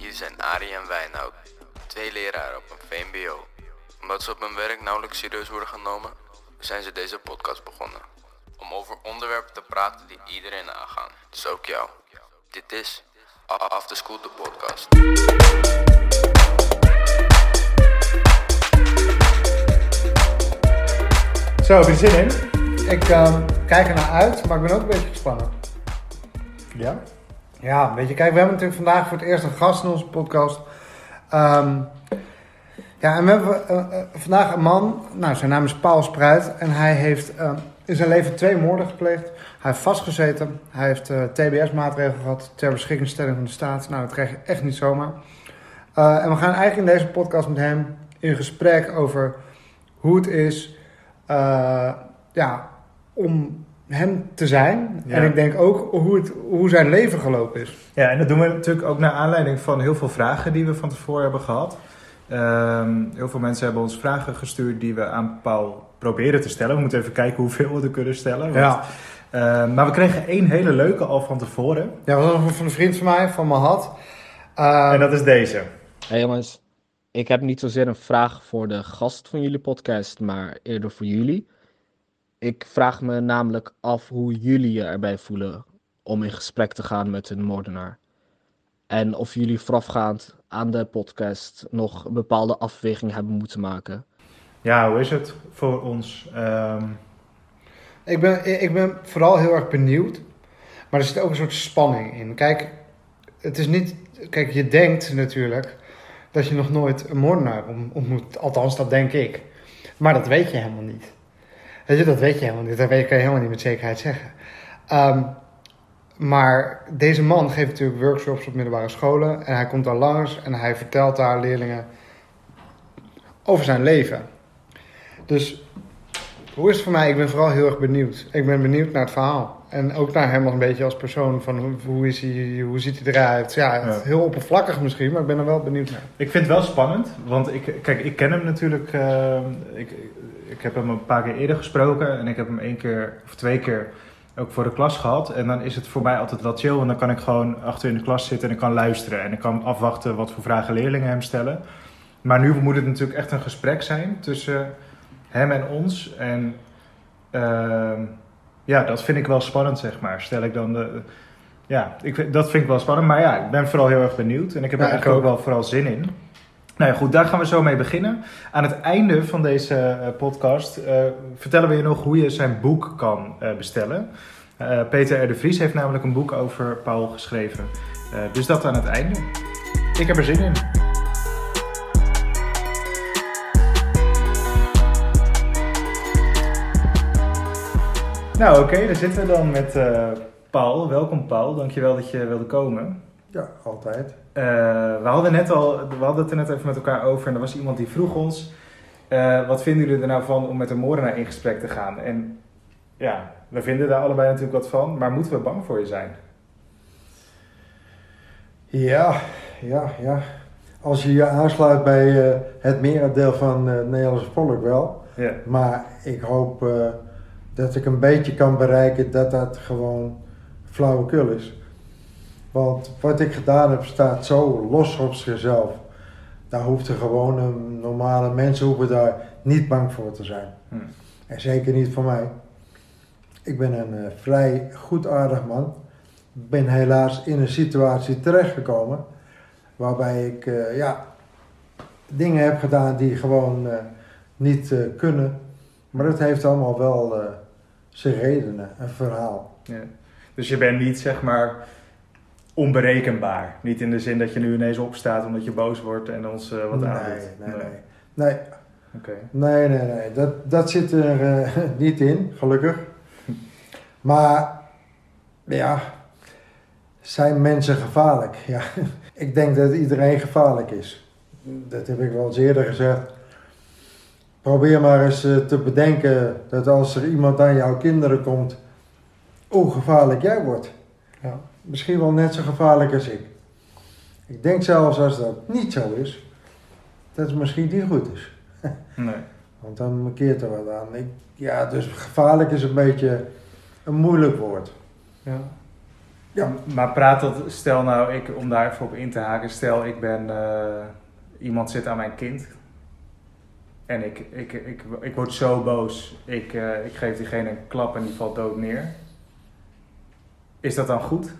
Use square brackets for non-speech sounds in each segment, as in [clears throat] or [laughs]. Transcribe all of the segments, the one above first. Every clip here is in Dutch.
Hier zijn Arie en Wijnhout, twee leraren op een VMBO. Omdat ze op hun werk nauwelijks serieus worden genomen, zijn ze deze podcast begonnen. Om over onderwerpen te praten die iedereen aangaan, dus ook jou. Dit is After School de podcast. Zo, heb je er zin in? Ik ehm, kijk er naar uit, maar ik ben ook een beetje gespannen. Ja? Ja, weet je, kijk, we hebben natuurlijk vandaag voor het eerst een gast in onze podcast. Ehm, ja, en we hebben eh, eh, vandaag een man, nou, zijn naam is Paul Spruit. En hij heeft ehm, in zijn leven twee moorden gepleegd. Hij heeft vastgezeten. Hij heeft eh, TBS-maatregelen gehad ter beschikkingstelling van de staat. Nou, dat krijg je echt niet zomaar. Eh, en we gaan eigenlijk in deze podcast met hem in gesprek over hoe het is eh, ja, om hem te zijn. Ja. En ik denk ook hoe, het, hoe zijn leven gelopen is. Ja, en dat doen we natuurlijk ook naar aanleiding van heel veel vragen die we van tevoren hebben gehad. Ehm, heel veel mensen hebben ons vragen gestuurd die we aan Paul proberen te stellen. We moeten even kijken hoeveel we er kunnen stellen. want- Ehm, maar we kregen één hele leuke al van tevoren. Ja, dat was van een vriend van mij, van Mahat. Uh, en dat is deze. Hey jongens, ik heb niet zozeer een vraag voor de gast van jullie podcast, maar eerder voor jullie. Ik vraag me namelijk af hoe jullie je erbij voelen om in gesprek te gaan met een moordenaar. En of jullie voorafgaand aan de podcast nog een bepaalde afweging hebben moeten maken. Ja, hoe is het voor ons? Ehm, Ik ben, ik ben vooral heel erg benieuwd. Maar er zit ook een soort spanning in. Kijk, het is niet. Kijk, je denkt natuurlijk dat je nog nooit een moordenaar ontmoet. Althans, dat denk ik. Maar dat weet je helemaal niet. Weet je, dat weet je helemaal niet. Dat weet, kan je helemaal niet met zekerheid zeggen. Ehm, maar deze man geeft natuurlijk workshops op middelbare scholen. En hij komt daar langs en hij vertelt daar leerlingen over zijn leven. Dus hoe is het voor mij? Ik ben vooral heel erg benieuwd. Ik ben benieuwd naar het verhaal. En ook naar hem als een beetje als persoon. Van hoe, is hij, hoe ziet hij eruit? Ja, Ja. heel oppervlakkig misschien, maar ik ben er wel benieuwd naar. ik vind het wel spannend, want ik, kijk, ik ken hem natuurlijk. ehm, ik, ik heb hem een paar keer eerder gesproken en ik heb hem één keer of twee keer ook voor de klas gehad. En dan is het voor mij altijd wel chill, want dan kan ik gewoon achter in de klas zitten en ik kan luisteren. En ik kan afwachten wat voor vragen leerlingen hem stellen. Maar nu moet het natuurlijk echt een gesprek zijn tussen hem en ons. En ehm, ja, dat vind ik wel spannend, zeg maar. Stel ik dan de. Ja, ik, dat vind ik wel spannend. Maar ja, ik ben vooral heel erg benieuwd. En ik heb Ja, er eigenlijk ook. wel vooral zin in. Nou ja, goed, daar gaan we zo mee beginnen. Aan het einde van deze eh, podcast eh, vertellen we je nog hoe je zijn boek kan eh, bestellen. Peter R. de Vries heeft namelijk een boek over Paul geschreven. Dus dat aan het einde. Ik heb er zin in. Nou oké, daar zitten we dan met Paul. Welkom Paul, dankjewel dat je wilde komen. Ja, altijd. Eh, we, hadden net al, we hadden het er net even met elkaar over en er was iemand die vroeg ons... eh, wat vinden jullie er nou van om met een moordenaar in gesprek te gaan? En ja, we vinden daar allebei natuurlijk wat van, maar moeten we bang voor je zijn? Ja, ja, ja. Als je je aansluit bij eh, het merendeel van het Nederlandse volk wel. Ja, Maar ik hoop dat ik een beetje kan bereiken dat dat gewoon flauwekul is. Want wat ik gedaan heb staat zo los op zichzelf. Daar hoeft er gewoon een normale mensen hoeven daar niet bang voor te zijn. Hm. En zeker niet voor mij. Ik ben een eh, vrij goedaardig man. Ik ben helaas in een situatie terechtgekomen waarbij ik eh, ja, dingen heb gedaan die gewoon eh, niet kunnen. Maar het heeft allemaal wel zijn redenen, een verhaal. ja. Dus je bent niet zeg maar onberekenbaar. Niet in de zin dat je nu ineens opstaat omdat je boos wordt en ons eh, wat nee, aandoet. nee, nee, nee. Oké. Nee, nee, nee. Dat, dat zit er eh, [laughs] niet in, gelukkig. Maar ja, zijn mensen gevaarlijk? Ja, [laughs] ik denk dat iedereen gevaarlijk is. Dat heb ik wel eens eerder gezegd. Probeer maar eens eh, te bedenken dat als er iemand aan jouw kinderen komt, hoe gevaarlijk jij wordt. Ja, misschien wel net zo gevaarlijk als ik. Ik denk zelfs als dat niet zo is, dat het misschien niet goed is. [laughs] Nee. Want dan keert er wat aan. Ik, ja, dus gevaarlijk is een beetje een moeilijk woord. Ja. Ja. Maar praat dat, stel nou, ik, om daar even op in te haken, stel ik ben, eh, iemand zit aan mijn kind. En ik, ik, ik, ik word zo boos, ik, eh, ik geef diegene een klap en die valt dood neer. Is dat dan goed?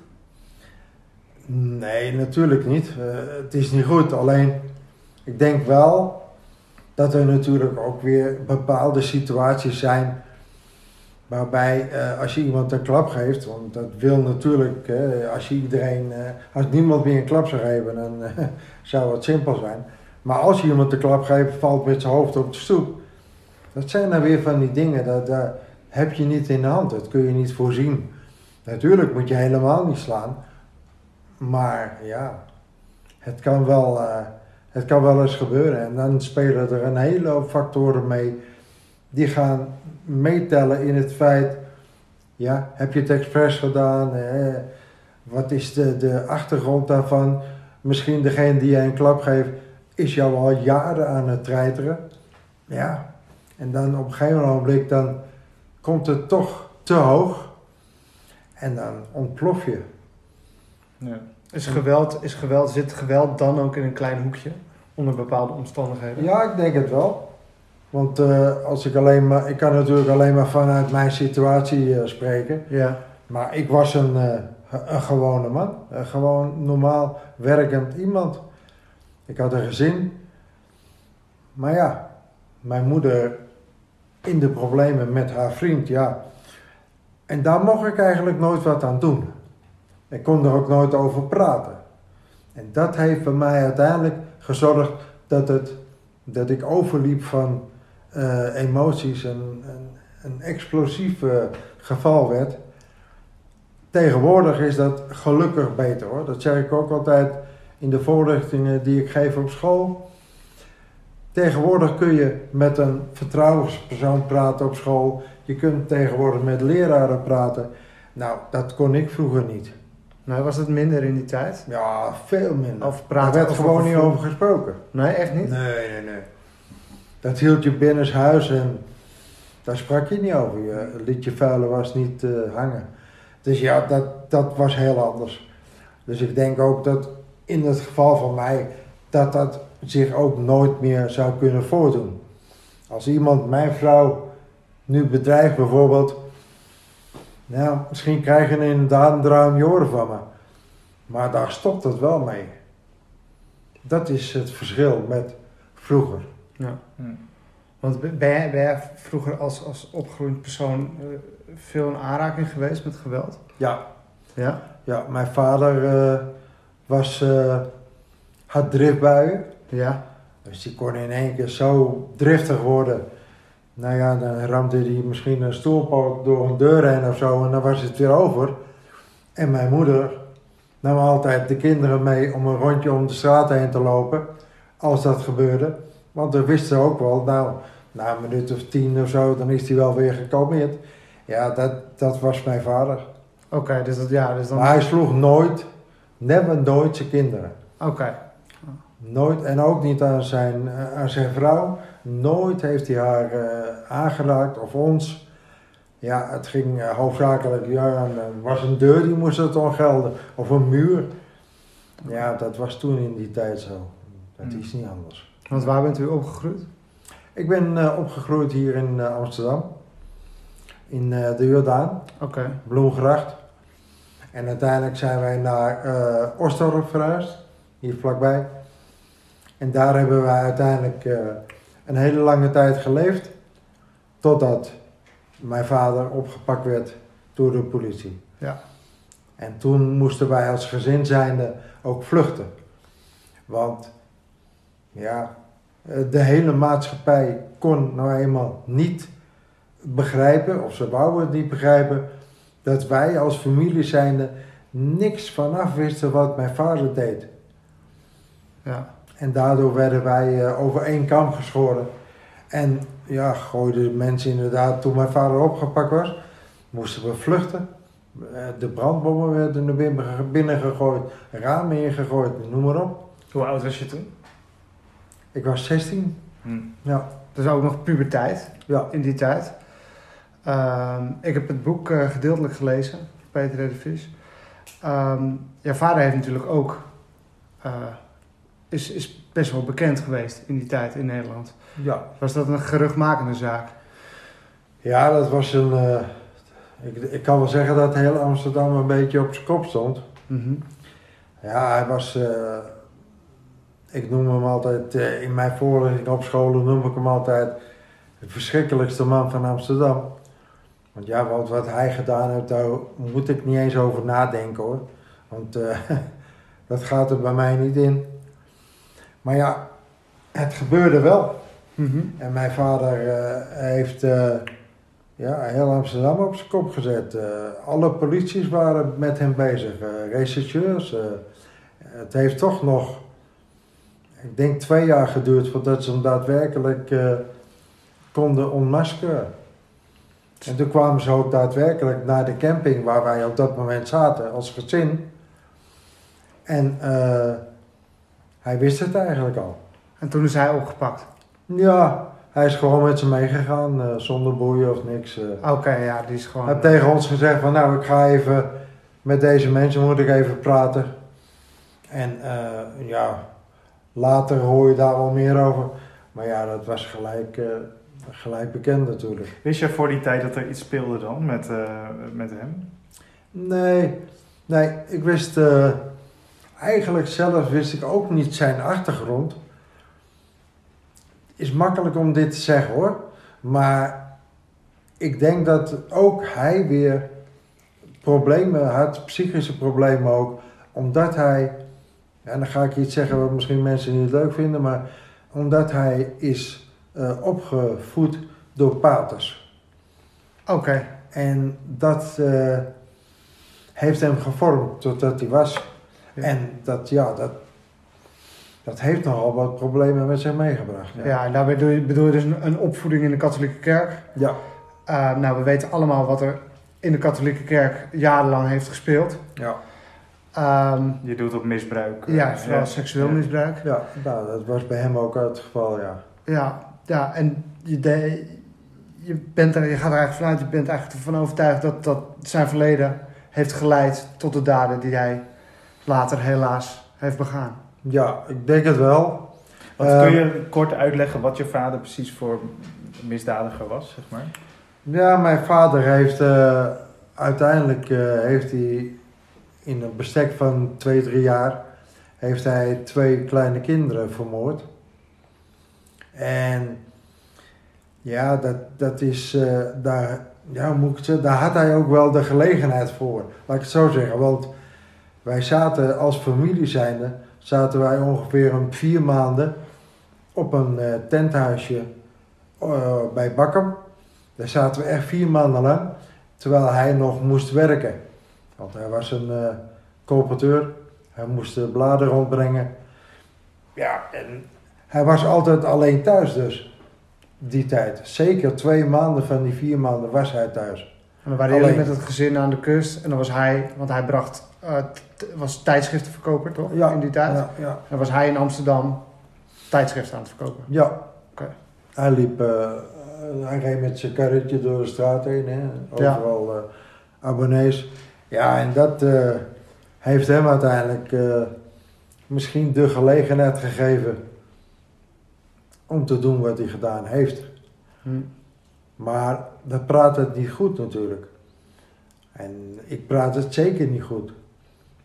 Nee, natuurlijk niet. Eh, het is niet goed. Alleen, ik denk wel dat er natuurlijk ook weer bepaalde situaties zijn waarbij eh, als je iemand een klap geeft, want dat wil natuurlijk, als je iedereen, eh, als niemand meer een klap zou geven, dan [laughs] zou het simpel zijn. Maar als je iemand een klap geeft, valt met zijn hoofd op de stoep. Dat zijn dan weer van die dingen, dat, dat heb je niet in de hand, dat kun je niet voorzien. Natuurlijk moet je helemaal niet slaan, maar ja, het kan wel, eh, het kan wel eens gebeuren. En dan spelen er een hele hoop factoren mee. Die gaan meetellen in het feit, ja, heb je het expres gedaan? Wat is de, de achtergrond daarvan? Misschien degene die jij een klap geeft, is jou al jaren aan het treiteren. Ja, en dan op een gegeven moment dan komt het toch te hoog. En dan ontplof je. Ja. Is geweld, is geweld, zit geweld dan ook in een klein hoekje? Onder bepaalde omstandigheden? Ja, ik denk het wel. Want eh, als ik alleen maar, ik kan natuurlijk alleen maar vanuit mijn situatie eh, spreken. Ja. Maar ik was een, eh, een gewone man. Een gewoon normaal werkend iemand. Ik had een gezin. Maar ja, mijn moeder in de problemen met haar vriend, ja. En daar mocht ik eigenlijk nooit wat aan doen. Ik kon er ook nooit over praten. En dat heeft bij mij uiteindelijk gezorgd dat, het, dat ik overliep van eh, emoties en een, explosief geval werd. Tegenwoordig is dat gelukkig beter hoor. Dat zeg ik ook altijd in de voorlichtingen die ik geef op school. Tegenwoordig kun je met een vertrouwenspersoon praten op school. Je kunt tegenwoordig met leraren praten. Nou, dat kon ik vroeger niet. Nou, was het minder in die tijd? Ja, veel minder. Of Daar praten werd over gewoon niet over gesproken. Nee, echt niet? Nee, nee, nee. Dat hield je binnenshuis en daar sprak je niet over. Je liet je vuile was niet eh, hangen. Dus ja, dat, dat was heel anders. Dus ik denk ook dat in het geval van mij, dat dat zich ook nooit meer zou kunnen voordoen. Als iemand mijn vrouw nu bedreigt bijvoorbeeld, nou, misschien krijg je inderdaad een oren van me. Maar daar stopt het wel mee. Dat is het verschil met vroeger. Ja. Hm. Want ben jij, ben jij vroeger als, als opgegroeid persoon eh, veel in aanraking geweest met geweld? Ja, Ja. ja mijn vader eh, was, eh, had driftbuien. Ja. Dus die kon in één keer zo driftig worden. Nou ja, dan ramde hij misschien een stoelpoot door een deur heen of zo en dan was het weer over. En mijn moeder nam altijd de kinderen mee om een rondje om de straat heen te lopen, als dat gebeurde. Want we wisten ook wel, nou, na een minuut of tien of zo, dan is hij wel weer gekalmeerd. Ja, dat, dat was mijn vader. Oké, dus dat ja, dus dan. Maar hij sloeg nooit, never nooit zijn kinderen. Oké. Nooit, en ook niet aan zijn, eh, aan zijn vrouw. Nooit heeft hij haar eh, aangeraakt of ons. Ja, het ging eh, hoofdzakelijk, ja, en, er was een deur die moest het ongelden. Of een muur. Ja, dat was toen in die tijd zo. Dat Hmm. is niet anders. Want waar bent u opgegroeid? Ik ben eh, opgegroeid hier in eh, Amsterdam. In eh, de Jordaan, Oké. Bloemgracht. En uiteindelijk zijn wij naar eh Oostdorp verhuisd, hier vlakbij. En daar hebben wij uiteindelijk eh, een hele lange tijd geleefd. Totdat mijn vader opgepakt werd door de politie. Ja. En toen moesten wij als gezin zijnde ook vluchten. Want ja, de hele maatschappij kon nou eenmaal niet begrijpen, of ze wouden het niet begrijpen, dat wij als familie zijnde niks vanaf wisten wat mijn vader deed. Ja. En daardoor werden wij eh, over één kam geschoren. En ja, gooiden de mensen inderdaad, toen mijn vader opgepakt was, moesten we vluchten. Eh, de brandbommen werden naar binnen, binnen gegooid, ramen ingegooid, noem maar op. Hoe oud was je toen? Ik was 16. Hm. Ja, Dus ook nog puberteit ja. in die tijd. Ehm, ik heb het boek eh, gedeeltelijk gelezen, Peter de Vries. Ehm jouw vader heeft natuurlijk ook, is, is best wel bekend geweest in die tijd in Nederland. Ja. Was dat een geruchtmakende zaak? Ja, dat was een. eh, ik, ik kan wel zeggen dat heel Amsterdam een beetje op zijn kop stond. Mhm. Ja, hij was. eh, ik noem hem altijd. eh, in mijn voorlichting op scholen noem ik hem altijd. de verschrikkelijkste man van Amsterdam. Want ja, wat, wat hij gedaan heeft, daar moet ik niet eens over nadenken hoor. Want [laughs] dat gaat er bij mij niet in. Maar ja, het gebeurde wel. Mhm. En mijn vader eh, heeft eh, ja, heel Amsterdam op zijn kop gezet. Eh, alle polities waren met hem bezig, rechercheurs. het heeft toch nog, ik denk twee jaar geduurd voordat ze hem daadwerkelijk konden onmaskeren. En toen kwamen ze ook daadwerkelijk naar de camping waar wij op dat moment zaten als gezin. En hij wist het eigenlijk al. En toen is hij opgepakt. Ja, hij is gewoon met ze meegegaan, eh, zonder boeien of niks. eh. Oké, ja, die is gewoon... Hij heeft tegen ons gezegd van nou, ik ga even met deze mensen moet ik even praten. En eh, ja, later hoor je daar wel meer over. Maar ja, dat was gelijk, eh, gelijk bekend natuurlijk. Wist je voor die tijd dat er iets speelde dan met, eh, met hem? Nee, nee, ik wist eh, eigenlijk zelf wist ik ook niet zijn achtergrond. Is makkelijk om dit te zeggen hoor, maar ik denk dat ook hij weer problemen had, psychische problemen ook, omdat hij, en dan ga ik iets zeggen wat misschien mensen niet leuk vinden, maar omdat hij is eh, opgevoed door paters. Oké, En dat eh, heeft hem gevormd totdat hij was. Ja. En dat, ja, dat, dat heeft nogal wat problemen met zich meegebracht. ja, en daarbij bedoel je, bedoel je dus een, een opvoeding in de katholieke kerk. Ja. Eh, nou, we weten allemaal wat er in de katholieke kerk jarenlang heeft gespeeld. Ja. Ehm, Je doet op misbruik. eh, ja, vooral seksueel Ja. misbruik. ja, nou, dat was bij hem ook het geval, ja. Ja, ja en je, de- je, bent er, je gaat er eigenlijk vanuit, je bent eigenlijk ervan overtuigd dat, dat zijn verleden heeft geleid tot de daden die hij later helaas heeft begaan. Ja, ik denk het wel. Wat, kun je kort uitleggen wat je vader precies voor misdadiger was, zeg maar? Ja, mijn vader heeft eh, uiteindelijk eh, heeft hij in een bestek van twee, drie jaar heeft hij twee kleine kinderen vermoord. En ja, dat, dat is eh, daar, ja, moet ik zeggen, daar had hij ook wel de gelegenheid voor. Laat ik het zo zeggen, want wij zaten als familie zijnde, zaten wij ongeveer een vier maanden op een eh, tenthuisje eh, bij Bakker. Daar zaten we echt vier maanden lang, terwijl hij nog moest werken. Want hij was een cooperateur, hij moest de bladen rondbrengen. Ja, en hij was altijd alleen thuis dus, die tijd. Zeker twee maanden van die vier maanden was hij thuis. En dan waren Alleen. met het gezin aan de kust en dan was hij, want hij bracht, t- was tijdschriftenverkoper toch? Ja, In die tijd. Ja, ja. En was hij in Amsterdam tijdschriften aan het verkopen. ja. Oké. Hij liep, eh, hij reed met zijn karretje door de straat heen, hè. Overal abonnees. Ja, en dat heeft hem uiteindelijk misschien de gelegenheid gegeven om te doen wat hij gedaan heeft. Hm. Maar dat praat het niet goed natuurlijk. En ik praat het zeker niet goed.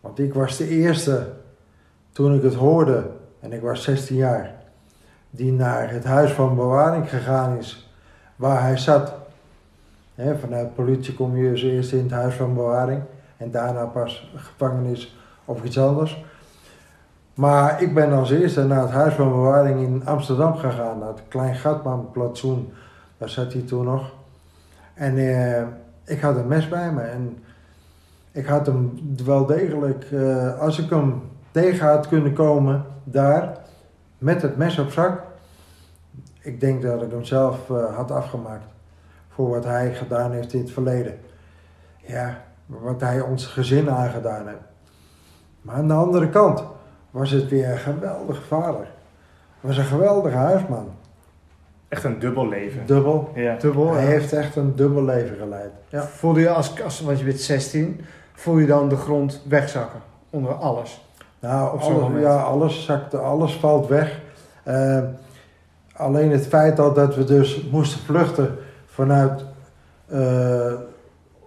Want ik was de eerste, toen ik het hoorde, en ik was 16 jaar, die naar het huis van bewaring gegaan is, waar hij zat. Hè, vanuit politie kom je eerst in het huis van bewaring en daarna pas gevangenis of iets anders. Maar ik ben als eerste naar het huis van bewaring in Amsterdam gegaan, naar het Klein Gatman-platsoen. Daar zat hij toen nog. En eh, ik had een mes bij me en ik had hem wel degelijk, eh, als ik hem tegen had kunnen komen daar, met het mes op zak, ik denk dat ik hem zelf eh, had afgemaakt voor wat hij gedaan heeft in het verleden. Ja, wat hij ons gezin aangedaan heeft. Maar aan de andere kant was het weer een geweldige vader. Was een geweldige huisman. Echt een dubbel leven. Dubbel. Ja. Dubbel. Hij ja. heeft echt een dubbel leven geleid. Ja. Voelde je als, als, want je bent 16, voel je dan de grond wegzakken onder alles. Nou, alles, ja, alles zakt, alles valt weg. Eh, alleen het feit al dat we dus moesten vluchten vanuit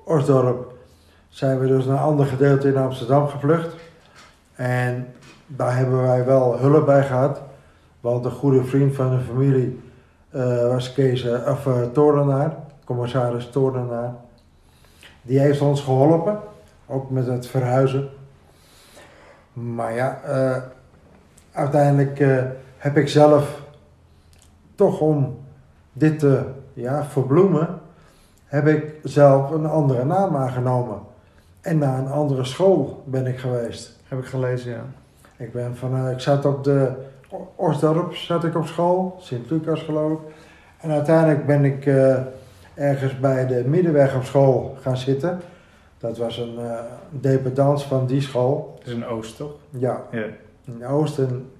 Osdorp, zijn we dus naar een ander gedeelte in Amsterdam gevlucht. En daar hebben wij wel hulp bij gehad. Want een goede vriend van de familie eh, was Kees, eh, of Toornenaar, commissaris Toornenaar. Die heeft ons geholpen, ook met het verhuizen. Maar ja, eh, uiteindelijk eh, heb ik zelf toch om dit te ja, verbloemen, heb ik zelf een andere naam aangenomen. En naar een andere school ben ik geweest. Heb ik gelezen, ja. Ik, ben van, eh, ik zat op de O- Osdorp zat ik op school, Sint-Lucas geloof ik. En uiteindelijk ben ik ergens bij de Middenweg op school gaan zitten. Dat was een eh dependance van die school. Het is een Oost, toch? Ja, Ja. in Oosten.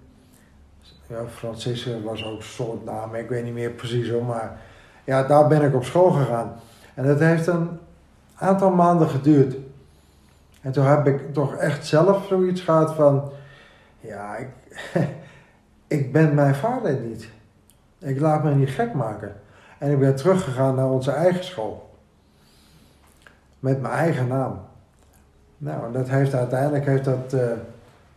Ja, Franciscus was ook een soort naam, ik weet niet meer precies hoor. Maar ja, daar ben ik op school gegaan. En dat heeft een aantal maanden geduurd. En toen heb ik toch echt zelf zoiets gehad van... Ja, ik, [laughs] ik ben mijn vader niet. Ik laat me niet gek maken. En ik ben teruggegaan naar onze eigen school. Met mijn eigen naam. Nou, en dat heeft uiteindelijk heeft dat, eh,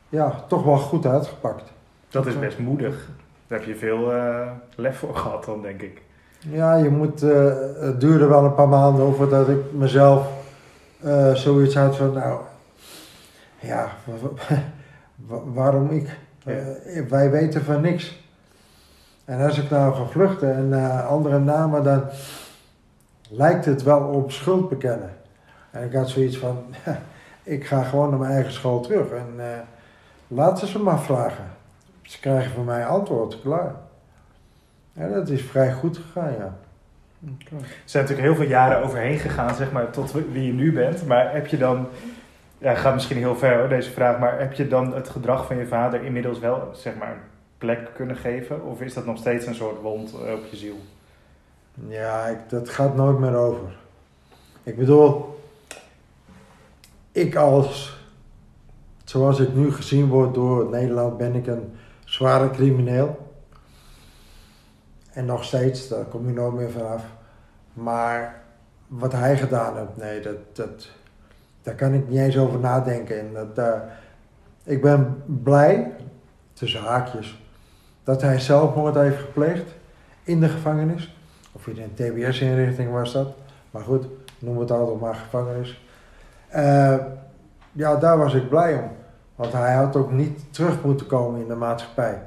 ja, toch wel goed uitgepakt. Dat is best moedig. Daar heb je veel eh, lef voor gehad dan, denk ik. Ja, je moet, eh, het duurde wel een paar maanden over dat ik mezelf zoiets had van, nou, ja, wa- wa- [laughs] wa- waarom ik? Ja. Wij weten van niks. En als ik nou ga vluchten en andere namen, dan lijkt het wel op schuld bekennen. En ik had zoiets van, [laughs] ik ga gewoon naar mijn eigen school terug en eh laten ze maar vragen. Ze krijgen van mij antwoord, klaar. Ja, dat is vrij goed gegaan, ja. Er zijn natuurlijk heel veel jaren overheen gegaan, zeg maar, tot wie je nu bent. Maar heb je dan, ja, gaat misschien heel ver hoor, deze vraag, maar heb je dan het gedrag van je vader inmiddels wel, zeg maar, een plek kunnen geven? Of is dat nog steeds een soort wond eh, op je ziel? Ja, ik, dat gaat nooit meer over. Ik bedoel, ik als, zoals ik nu gezien word door Nederland, ben ik een zware crimineel. En nog steeds, daar kom je nooit meer vanaf. Maar wat hij gedaan heeft, nee, dat, dat, daar kan ik niet eens over nadenken. En dat, daar- ik ben blij, tussen haakjes, dat hij zelfmoord heeft gepleegd in de gevangenis. Of in een TBS-inrichting was dat. Maar goed, noem het altijd maar gevangenis. Eh, ja, daar was ik blij om. Want hij had ook niet terug moeten komen in de maatschappij.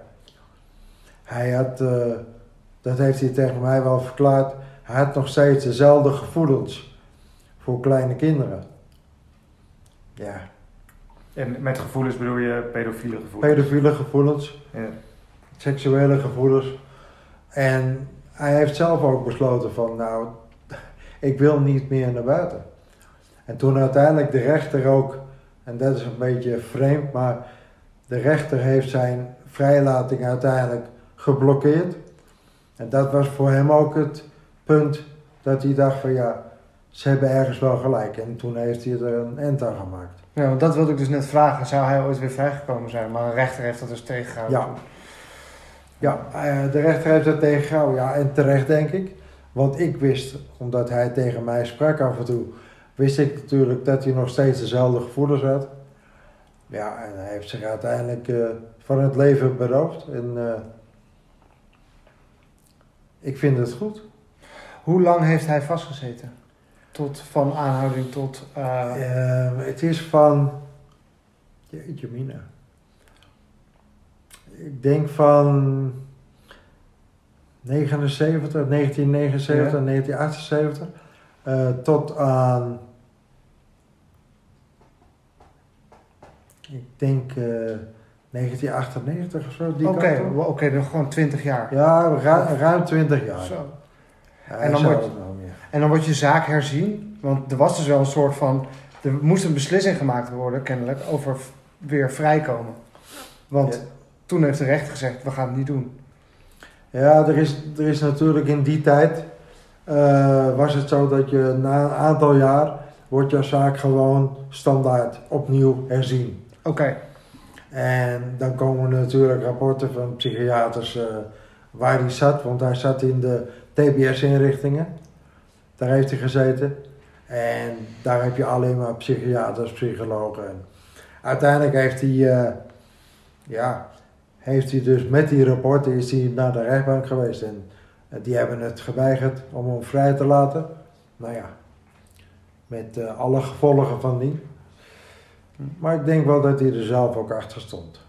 Hij had, eh, dat heeft hij tegen mij wel verklaard, hij had nog steeds dezelfde gevoelens voor kleine kinderen. Ja, En met gevoelens bedoel je pedofiele gevoelens? pedofiele gevoelens. Ja. seksuele gevoelens. En hij heeft zelf ook besloten van, nou, [laughs] ik wil niet meer naar buiten. En toen uiteindelijk de rechter ook, en dat is een beetje vreemd, maar de rechter heeft zijn vrijlating uiteindelijk geblokkeerd. En dat was voor hem ook het punt dat hij dacht van, ja, ze hebben ergens wel gelijk. En toen heeft hij er een end aan gemaakt. Ja, want dat wilde ik dus net vragen. Zou hij ooit weer vrijgekomen zijn? Maar een rechter heeft dat dus tegengehouden. Ja. Ja, eh, de rechter heeft dat tegengehouden. Ja, en terecht denk ik. Want ik wist, omdat hij tegen mij sprak af en toe, wist ik natuurlijk dat hij nog steeds dezelfde gevoelens had. Ja, en hij heeft zich uiteindelijk eh, van het leven beroofd. En eh, ik vind het goed. Hoe lang heeft hij vastgezeten? Tot van aanhouding tot. eh, Eh, het is van. Jeetje, mina. Ik denk van 79, 1979, Ja. 1978 eh, tot aan. Ik denk eh, 1998 of zo. Oké, oké, dan gewoon 20 jaar. Ja, ru- ruim 20 jaar. Zo. Ja, En dan wordt-. En dan wordt je zaak herzien. Want er was dus wel een soort van. Er moest een beslissing gemaakt worden, kennelijk, over weer vrijkomen. Want Ja. toen heeft de rechter gezegd: we gaan het niet doen. Ja, er is, er is natuurlijk in die tijd, eh, was het zo dat je na een aantal jaar wordt jouw zaak gewoon standaard opnieuw herzien. Oké. En dan komen er natuurlijk rapporten van psychiaters eh, waar hij zat, want hij zat in de TBS-inrichtingen. Daar heeft hij gezeten. En daar heb je alleen maar psychiaters, psychologen. En uiteindelijk heeft hij, eh, ja, heeft hij dus met die rapporten is hij naar de rechtbank geweest. En die hebben het geweigerd om hem vrij te laten. Nou ja, met eh, alle gevolgen van die. Maar ik denk wel dat hij er zelf ook achter stond.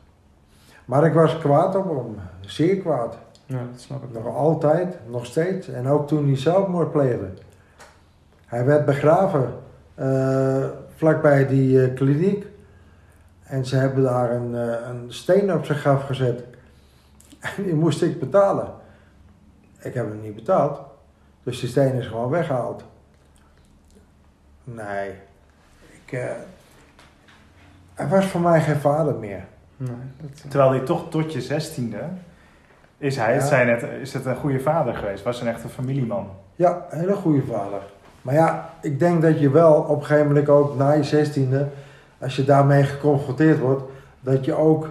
Maar ik was kwaad op hem, zeer kwaad. Ja, dat snap ik Nog altijd, nog steeds. En ook toen hij zelfmoord pleegde. Hij werd begraven eh, vlakbij die eh, kliniek. En ze hebben daar een, een steen op zijn graf gezet. [laughs] En die moest ik betalen. Ik heb hem niet betaald. Dus die steen is gewoon weggehaald. Nee. Ik, eh, hij was voor mij geen vader meer. Nee, dat, eh, Terwijl hij toch tot je zestiende is hij, het Ja. zei net, is het een goede vader geweest. Was een echte familieman. Ja, een hele goede vader. Maar ja, ik denk dat je wel op een gegeven moment ook na je zestiende, als je daarmee geconfronteerd wordt, dat je ook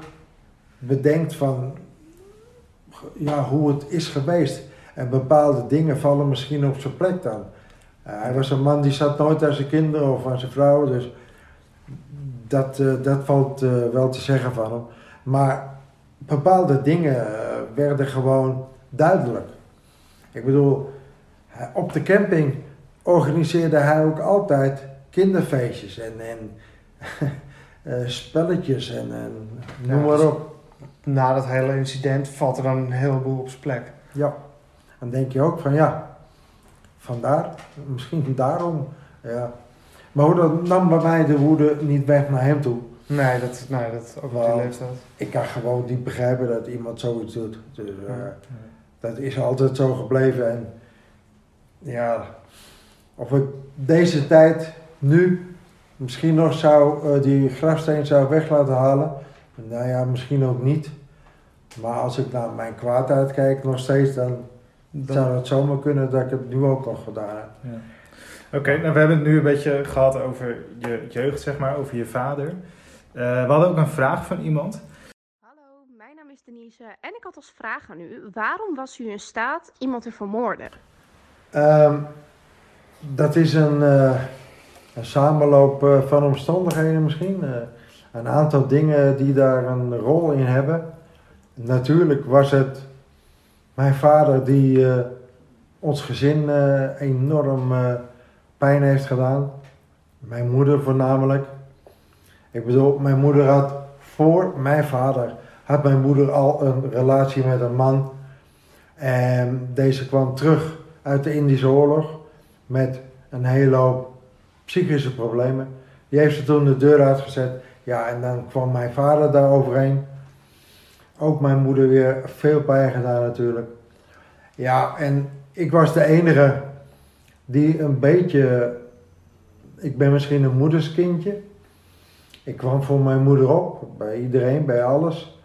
bedenkt van ja, hoe het is geweest. En bepaalde dingen vallen misschien op zijn plek dan. Eh, hij was een man die zat nooit aan zijn kinderen of aan zijn vrouw, dus dat, eh, dat valt eh, wel te zeggen van hem. Maar bepaalde dingen werden gewoon duidelijk. Ik bedoel, op de camping organiseerde hij ook altijd kinderfeestjes en, en [laughs] spelletjes en, en noem maar dus- op. Na dat hele incident valt er dan een heleboel op zijn plek. Ja, dan denk je ook van ja, vandaar, misschien daarom. Ja. Maar hoe dat nam bij mij de woede niet weg naar hem toe. Nee, dat, nee, dat ook die Wel. leeftijd. Ik kan gewoon niet begrijpen dat iemand zoiets doet. Dus eh, dat is altijd zo gebleven. En ja, of ik deze tijd nu misschien nog zou, eh, die grafsteen zou weg laten halen. Nou ja, misschien ook niet. Maar als ik naar mijn kwaadheid kijk nog steeds, dan zou het zomaar kunnen dat ik het nu ook nog gedaan heb. Ja. Oké, nou we hebben het nu een beetje gehad over je jeugd, zeg maar, over je vader. Eh, we hadden ook een vraag van iemand. Hallo, mijn naam is Denise en ik had als vraag aan u: waarom was u in staat iemand te vermoorden? Ehm, dat is een, eh, een samenloop eh, van omstandigheden misschien. Eh, een aantal dingen die daar een rol in hebben. Natuurlijk was het mijn vader die eh, ons gezin eh, enorm eh, pijn heeft gedaan. Mijn moeder voornamelijk. Ik bedoel, mijn moeder had voor mijn vader had mijn moeder al een relatie met een man. En deze kwam terug uit de Indische oorlog met een hele hoop psychische problemen. Die heeft ze toen de deur uitgezet. Ja, en dan kwam mijn vader daar overheen. Ook mijn moeder weer veel pijn gedaan natuurlijk. Ja, en ik was de enige die een beetje... Ik ben misschien een moederskindje. Ik kwam voor mijn moeder op, bij iedereen, bij alles.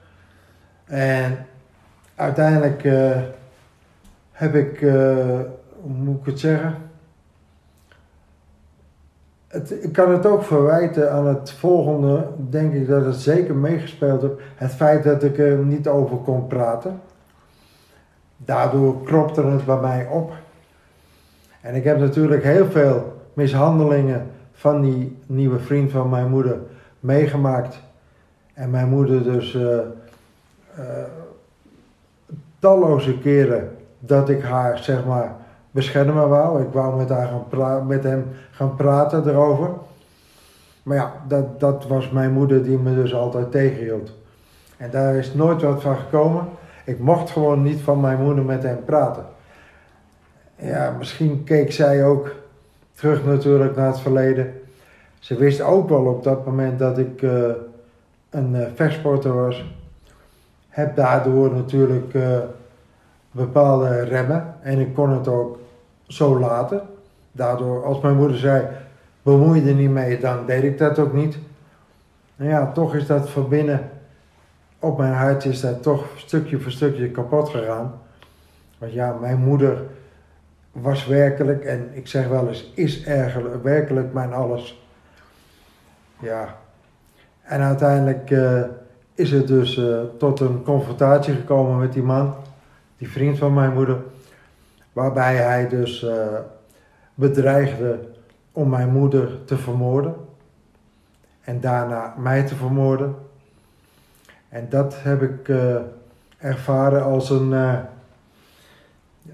En uiteindelijk eh, heb ik, eh, hoe moet ik het zeggen? Ik kan het ook verwijten aan het volgende, denk ik dat het zeker meegespeeld heeft. Het feit dat ik er niet over kon praten. Daardoor kropte het bij mij op. En ik heb natuurlijk heel veel mishandelingen van die nieuwe vriend van mijn moeder meegemaakt. En mijn moeder dus eh, eh, talloze keren dat ik haar zeg maar beschermen wou. Ik wou met, haar gaan met hem gaan praten erover. Maar ja, dat, dat was mijn moeder die me dus altijd tegenhield. En daar is nooit wat van gekomen. Ik mocht gewoon niet van mijn moeder met hem praten. Ja, misschien keek zij ook terug natuurlijk naar het verleden. Ze wist ook wel op dat moment dat ik eh, een vechtsporter was. Heb daardoor natuurlijk eh, bepaalde remmen. En ik kon het ook zo laten. Daardoor, als mijn moeder zei, bemoei je er niet mee, dan deed ik dat ook niet. Nou ja, toch is dat van binnen, op mijn hart is dat toch stukje voor stukje kapot gegaan. Want ja, mijn moeder was werkelijk, en ik zeg wel eens, is eigenlijk werkelijk mijn alles. Ja. En uiteindelijk eh, is het dus eh, tot een confrontatie gekomen met die man, die vriend van mijn moeder, waarbij hij dus eh, bedreigde om mijn moeder te vermoorden en daarna mij te vermoorden. En dat heb ik eh, ervaren als een, eh,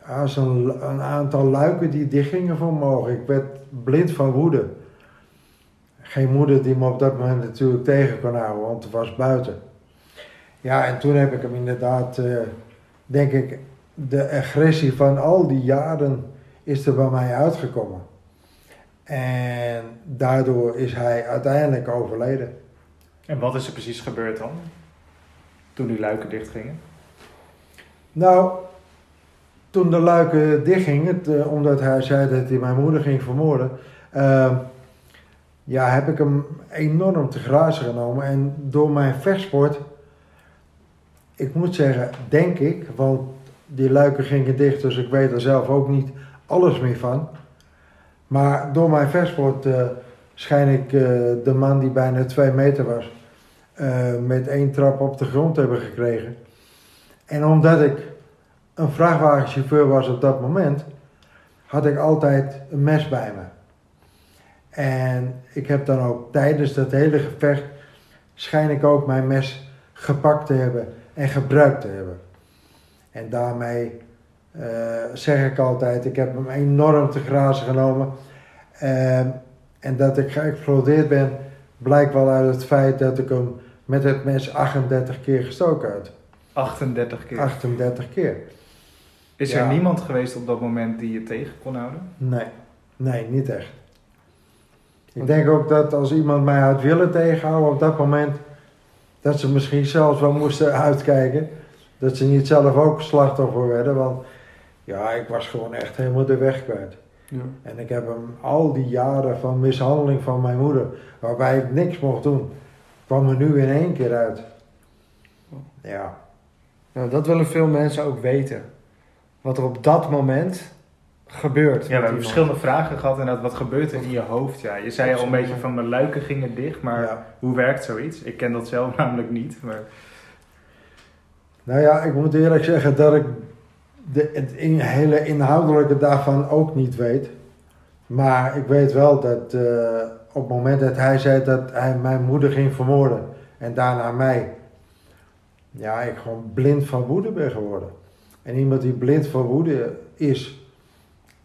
als een, een aantal luiken die dichtgingen voor mijn ogen. Ik werd blind van woede. Geen moeder die me op dat moment natuurlijk tegen kon houden, want het was buiten. Ja, en toen heb ik hem inderdaad, denk ik, de agressie van al die jaren is er bij mij uitgekomen. En daardoor is hij uiteindelijk overleden. En wat is er precies gebeurd dan? Toen die luiken dichtgingen? Nou, toen de luiken dichtgingen, eh, omdat hij zei dat hij mijn moeder ging vermoorden, eh, ja, heb ik hem enorm te grazen genomen. En door mijn vechtsport, ik moet zeggen, denk ik, want die luiken gingen dicht, dus ik weet er zelf ook niet alles meer van. Maar door mijn vechtsport eh schijn ik eh, de man die bijna twee meter was, eh, met één trap op de grond hebben gekregen. En omdat ik een vrachtwagenchauffeur was op dat moment, had ik altijd een mes bij me. En ik heb dan ook tijdens dat hele gevecht, schijn ik ook mijn mes gepakt te hebben en gebruikt te hebben. En daarmee eh, zeg ik altijd, ik heb hem enorm te grazen genomen. Ehm, en dat ik geëxplodeerd ben, blijkt wel uit het feit dat ik hem met het mes 38 keer gestoken had. 38 keer. 38 keer. Is Ja. er niemand geweest op dat moment die je tegen kon houden? Nee, nee, niet echt. Ik denk ook dat als iemand mij had willen tegenhouden op dat moment, dat ze misschien zelfs wel moesten uitkijken. Dat ze niet zelf ook slachtoffer werden, want ja, ik was gewoon echt helemaal de weg kwijt. Ja. En ik heb hem al die jaren van mishandeling van mijn moeder, waarbij ik niks mocht doen, kwam er nu in één keer uit. Ja, Nou, dat willen veel mensen ook weten. Wat er op dat moment gebeurt. Ja, we hebben verschillende vragen gehad inderdaad. Wat gebeurt er in je hoofd? Ja, je zei al een beetje van mijn luiken gingen dicht, maar ja. hoe werkt zoiets? Ik ken dat zelf [laughs] namelijk niet. Maar Nou ja, ik moet eerlijk zeggen dat ik de, het in- hele inhoudelijke daarvan ook niet weet. Maar ik weet wel dat eh, op het moment dat hij zei dat hij mijn moeder ging vermoorden en daarna mij, ja, ik gewoon blind van woede ben geworden. En iemand die blind van woede is,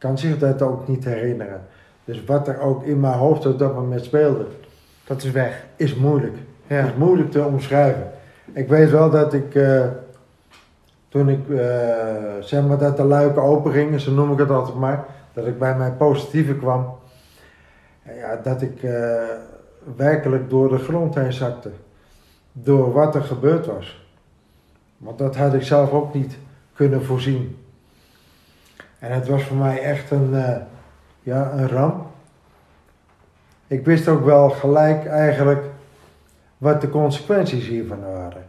kan zich dat ook niet herinneren. Dus wat er ook in mijn hoofd op dat moment speelde, Dat is weg. is moeilijk. Ja. is moeilijk te omschrijven. Ik weet wel dat ik, eh, toen ik, eh, zeg maar dat de luiken open gingen, zo noem ik het altijd maar, dat ik bij mijn positieve kwam, ja, dat ik eh, werkelijk door de grond heen zakte. Door wat er gebeurd was. Want dat had ik zelf ook niet kunnen voorzien. En het was voor mij echt een, eh, ja, een ramp. Ik wist ook wel gelijk eigenlijk wat de consequenties hiervan waren.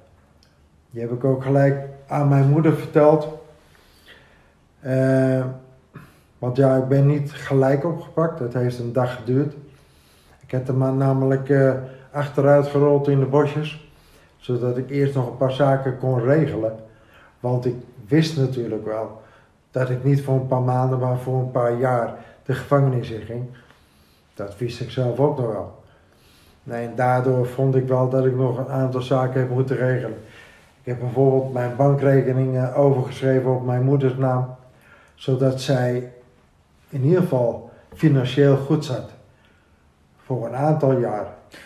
Die heb ik ook gelijk aan mijn moeder verteld. Eh, want ja, ik ben niet gelijk opgepakt. Het heeft een dag geduurd. Ik heb de man namelijk eh, achteruit gerold in de bosjes. Zodat ik eerst nog een paar zaken kon regelen. Want ik wist natuurlijk wel dat ik niet voor een paar maanden, maar voor een paar jaar de gevangenis in ging. Dat wist ik zelf ook nog wel. Nee, en daardoor vond ik wel dat ik nog een aantal zaken heb moeten regelen. Ik heb bijvoorbeeld mijn bankrekening eh, overgeschreven op mijn moeders naam, zodat zij in ieder geval financieel goed zat. Voor een aantal jaar.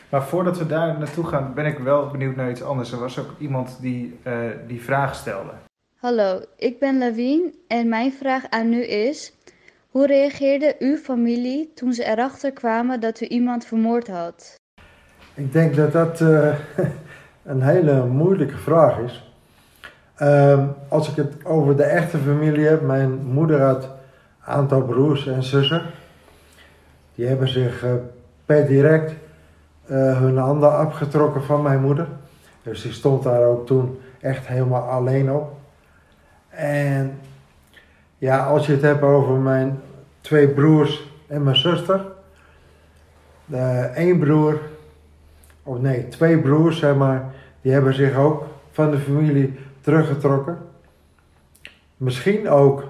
Maar voordat we daar naartoe gaan, ben ik wel benieuwd naar iets anders. Er was ook iemand die eh, die vraag stelde. Hallo, ik ben Lawien en mijn vraag aan u is: hoe reageerde uw familie toen ze erachter kwamen dat u iemand vermoord had? Ik denk dat dat eh, [laughs] een hele moeilijke vraag is. Ehm, als ik het over de echte familie heb, mijn moeder had een aantal broers en zussen. Die hebben zich eh, per direct eh, hun handen afgetrokken van mijn moeder. Dus die stond daar ook toen echt helemaal alleen op. En Ja, als je het hebt over mijn twee broers en mijn zuster. Eén broer, of nee, twee broers zeg maar, die hebben zich ook van de familie teruggetrokken. Misschien ook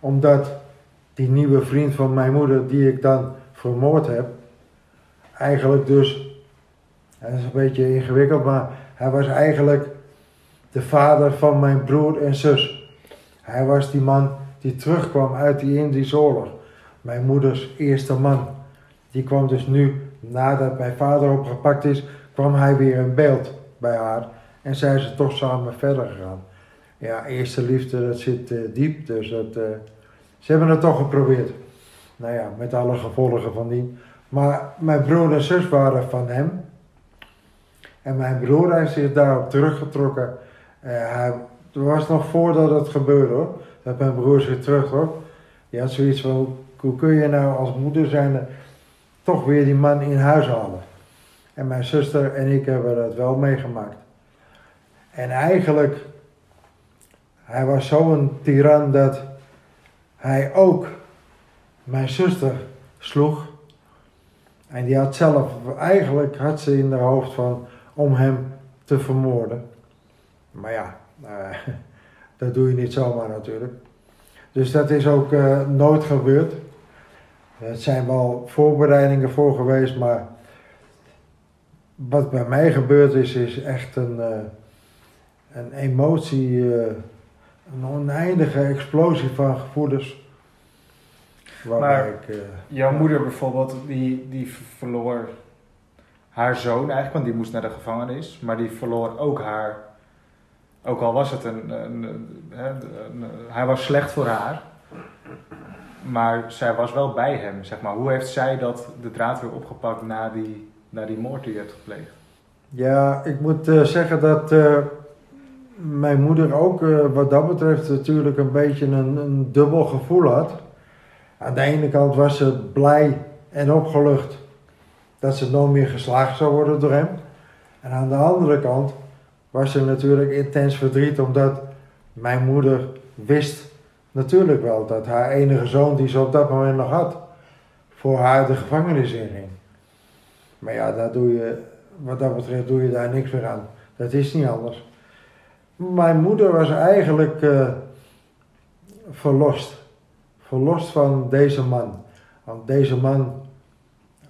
omdat die nieuwe vriend van mijn moeder, die ik dan vermoord heb, eigenlijk dus, dat is een beetje ingewikkeld, maar hij was eigenlijk de vader van mijn broer en zus. Hij was die man die terugkwam uit die Indische oorlog. Mijn moeders eerste man. Die kwam dus nu, nadat mijn vader opgepakt is, kwam hij weer in beeld bij haar. En zijn ze toch samen verder gegaan. Ja, eerste liefde, dat zit uh, diep. Dus dat, uh, ze hebben het toch geprobeerd. Nou ja, met alle gevolgen van die. Maar mijn broer en zus waren van hem. En mijn broer heeft zich daarop teruggetrokken. Uh, hij, het was nog voordat het gebeurde hoor. Dat mijn broer zich terugtrok. Die had zoiets van, hoe kun je nou als moeder zijn toch weer die man in huis halen? En mijn zuster en ik hebben dat wel meegemaakt. En eigenlijk, hij was zo'n tiran dat hij ook mijn zuster sloeg. En die had zelf, eigenlijk had ze in haar hoofd van om hem te vermoorden. Maar ja, uh, [laughs] dat doe je niet zomaar natuurlijk. Dus dat is ook uh, nooit gebeurd. Er zijn wel voorbereidingen voor geweest, maar wat bij mij gebeurd is, is echt een, uh, een emotie, uh, een oneindige explosie van gevoelens. Maar ik, jouw moeder bijvoorbeeld, die, die verloor haar zoon eigenlijk, want die moest naar de gevangenis, maar die verloor ook haar ook al was het een, een, hij was slecht voor haar, maar zij was wel bij hem, zeg maar. Hoe heeft zij dat, de draad weer opgepakt na die, na die moord die je hebt gepleegd? Ja, ik moet uh, zeggen dat uh, mijn moeder ook uh, wat dat betreft natuurlijk een beetje een, een dubbel gevoel had. Aan de ene kant was ze blij en opgelucht dat ze nooit meer geslagen zou worden door hem. En aan de andere kant was er natuurlijk intens verdriet, omdat mijn moeder wist natuurlijk wel dat haar enige zoon, die ze op dat moment nog had, voor haar de gevangenis inging. Maar ja, daar doe je, wat dat betreft doe je daar niks meer aan. Dat is niet anders. Mijn moeder was eigenlijk uh, verlost. Verlost van deze man. Want deze man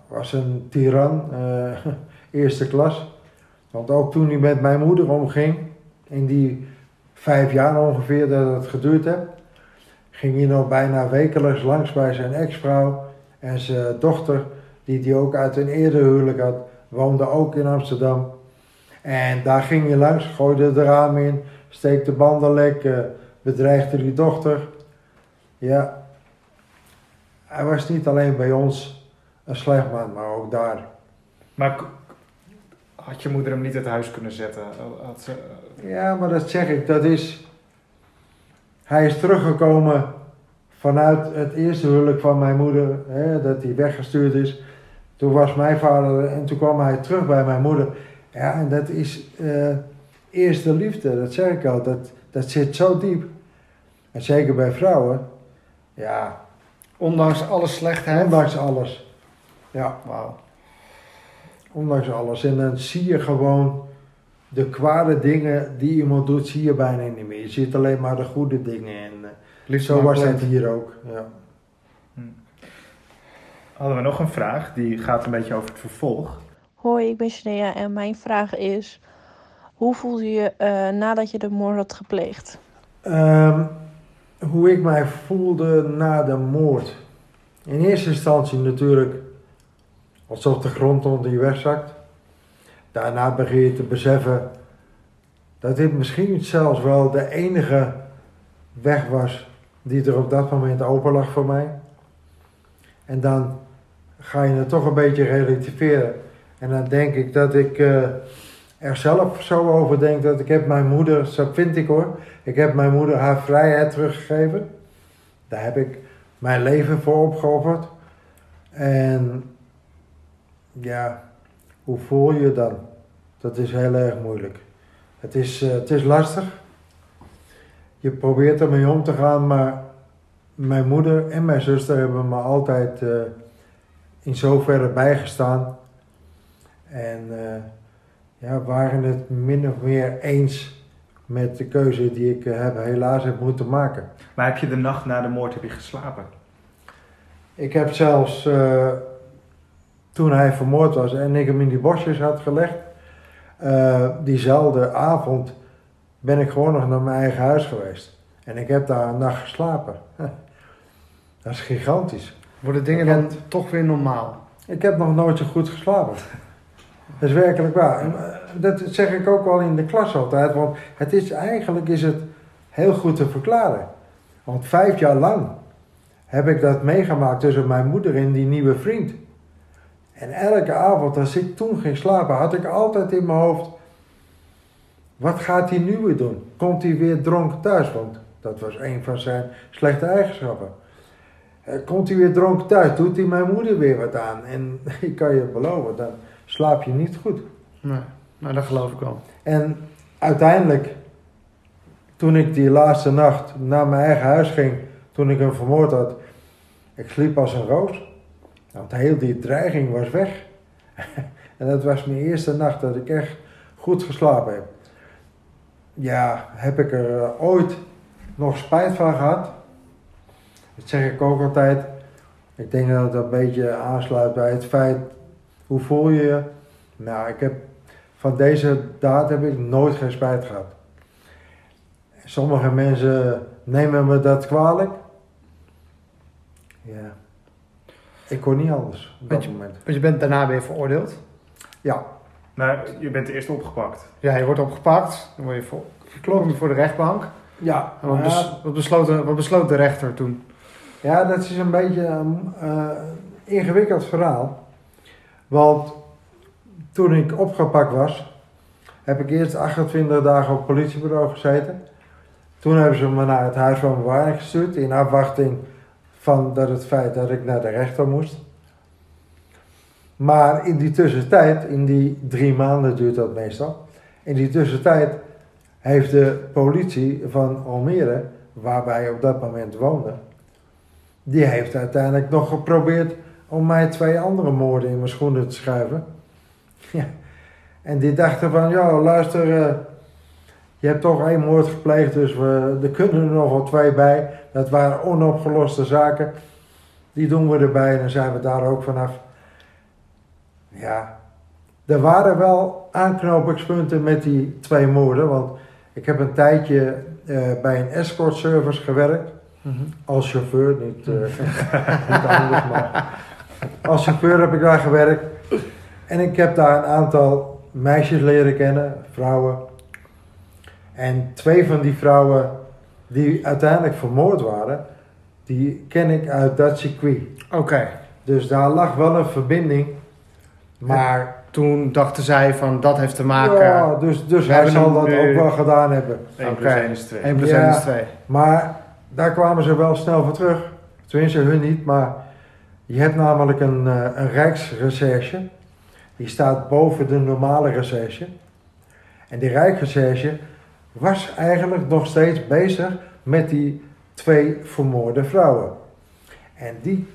was een tiran, uh, [laughs] eerste klas. Want ook toen hij met mijn moeder omging, in die vijf jaar ongeveer dat het geduurd heeft, ging hij nog bijna wekelijks langs bij zijn ex-vrouw en zijn dochter, die hij ook uit een eerder huwelijk had, woonde ook in Amsterdam. En daar ging hij langs, gooide de raam in, steekte banden lek, uh, bedreigde die dochter. Ja, hij was niet alleen bij ons een slecht man, maar ook daar. Maar had je moeder hem niet uit huis kunnen zetten? Had ze... Ja, maar dat zeg ik, dat is... Hij is teruggekomen vanuit het eerste huwelijk van mijn moeder, hè, dat hij weggestuurd is. Toen was mijn vader en toen kwam hij terug bij mijn moeder. Ja, en dat is uh, eerste liefde, dat zeg ik al. Dat, dat zit zo diep. En zeker bij vrouwen. Ja. Ondanks alle slechtheid? Ondanks alles. Ja. Wauw. Ondanks alles. En dan zie je gewoon de kwade dingen die iemand doet, zie je bijna niet meer. Je ziet alleen maar de goede dingen. En uh, zo was het hier ook. Ja. Hm. Hadden we nog een vraag, die gaat een beetje over het vervolg. Hoi, ik ben Shania en mijn vraag is... Hoe voelde je uh, nadat je de moord had gepleegd? Um, hoe ik mij voelde na de moord. In eerste instantie natuurlijk alsof de grond onder je wegzakt. Daarna begin je te beseffen dat dit misschien zelfs wel de enige weg was die er op dat moment open lag voor mij. En dan ga je het toch een beetje relativeren. En dan denk ik dat ik uh, er zelf zo over denk dat ik heb mijn moeder, zo vind ik hoor, ik heb mijn moeder haar vrijheid teruggegeven. Daar heb ik mijn leven voor opgeofferd. En ja, hoe voel je dan? Dat is heel erg moeilijk. Het is, uh, het is lastig. Je probeert ermee om te gaan, maar mijn moeder en mijn zuster hebben me altijd eh, in zoverre bijgestaan. En eh, ja, waren het min of meer eens met de keuze die ik eh, heb, helaas heb moeten maken. Maar heb je de nacht na de moord heb je geslapen? Ik heb zelfs eh, toen hij vermoord was en ik hem in die bosjes had gelegd, eh, diezelfde avond ben ik gewoon nog naar mijn eigen huis geweest. En ik heb daar een nacht geslapen. [laughs] Dat is gigantisch. Worden dingen dan heb- toch weer normaal? Ik heb nog nooit zo goed geslapen. [laughs] Dat is werkelijk waar. En, eh, dat zeg ik ook wel in de klas altijd, want het is, eigenlijk is het heel goed te verklaren. Want vijf jaar lang heb ik dat meegemaakt tussen mijn moeder en die nieuwe vriend. En elke avond, als ik toen ging slapen, had ik altijd in mijn hoofd... Wat gaat hij nu weer doen? Komt hij weer dronken thuis? Want dat was een van zijn slechte eigenschappen. Eh, Komt hij weer dronken thuis? Doet hij mijn moeder weer wat aan? En [laughs] ik kan je beloven, dan slaap je niet goed. Nee, nou dat geloof ik wel. En uiteindelijk, toen ik die laatste nacht naar mijn eigen huis ging, toen ik hem vermoord had, ik sliep als een roos. Want heel die dreiging was weg. en dat was mijn eerste nacht dat ik echt goed geslapen heb. Ja, heb ik er eh, ooit nog spijt van gehad? Dat zeg ik ook altijd. Ik denk dat het een beetje aansluit bij het feit, hoe voel je je? Nou, ik heb van deze daad heb ik nooit geen spijt gehad. Sommige mensen nemen me dat kwalijk. Ja. Ik kon niet anders op dat Weet moment. Want je bent daarna weer veroordeeld. Ja, Nou, je bent eerst opgepakt. Ja, je wordt opgepakt. Dan word je voor, je voor de rechtbank. ja. En wat, maar bes- wat, besloot, de- wat besloot de rechter toen? Ja, dat is een beetje een eh, ingewikkeld verhaal. Want toen ik opgepakt was, heb ik eerst 28 dagen op het politiebureau gezeten. Toen hebben ze me naar het huis van bewaring gestuurd in afwachting van dat het feit dat ik naar de rechter moest. Maar in die tussentijd, in die drie maanden duurt dat meestal, in die tussentijd heeft de politie van Almere, waar wij op dat moment woonden, die heeft uiteindelijk nog geprobeerd om mij twee andere moorden in mijn schoenen te schuiven. Ja. En die dachten van, ja, luister, eh, je hebt toch één moord gepleegd, dus we, er kunnen er nog wel twee bij. Dat waren onopgeloste zaken. Die doen we erbij en dan zijn we daar ook vanaf. Ja, er waren wel aanknopingspunten met die twee moorden, want ik heb een tijdje eh, bij een escort service gewerkt. Als chauffeur, niet, eh, [laughs] niet anders, maar als chauffeur heb ik daar gewerkt. En ik heb daar een aantal meisjes leren kennen, vrouwen. En twee van die vrouwen die uiteindelijk vermoord waren, die ken ik uit dat circuit. Oké. Dus daar lag wel een verbinding. Maar Toen dachten zij van dat heeft te maken. ja, dus, dus we hij zal dat ook wel gedaan hebben. 1 Oké. plus 1 is 2. 1 plus Ja. 1 is 2. Maar daar kwamen ze wel snel voor terug. Tenminste, hun niet, maar je hebt namelijk een, eh, een rijksrecherche. Die staat boven de normale recherche. En die rijksrecherche was eigenlijk nog steeds bezig met die twee vermoorde vrouwen. En die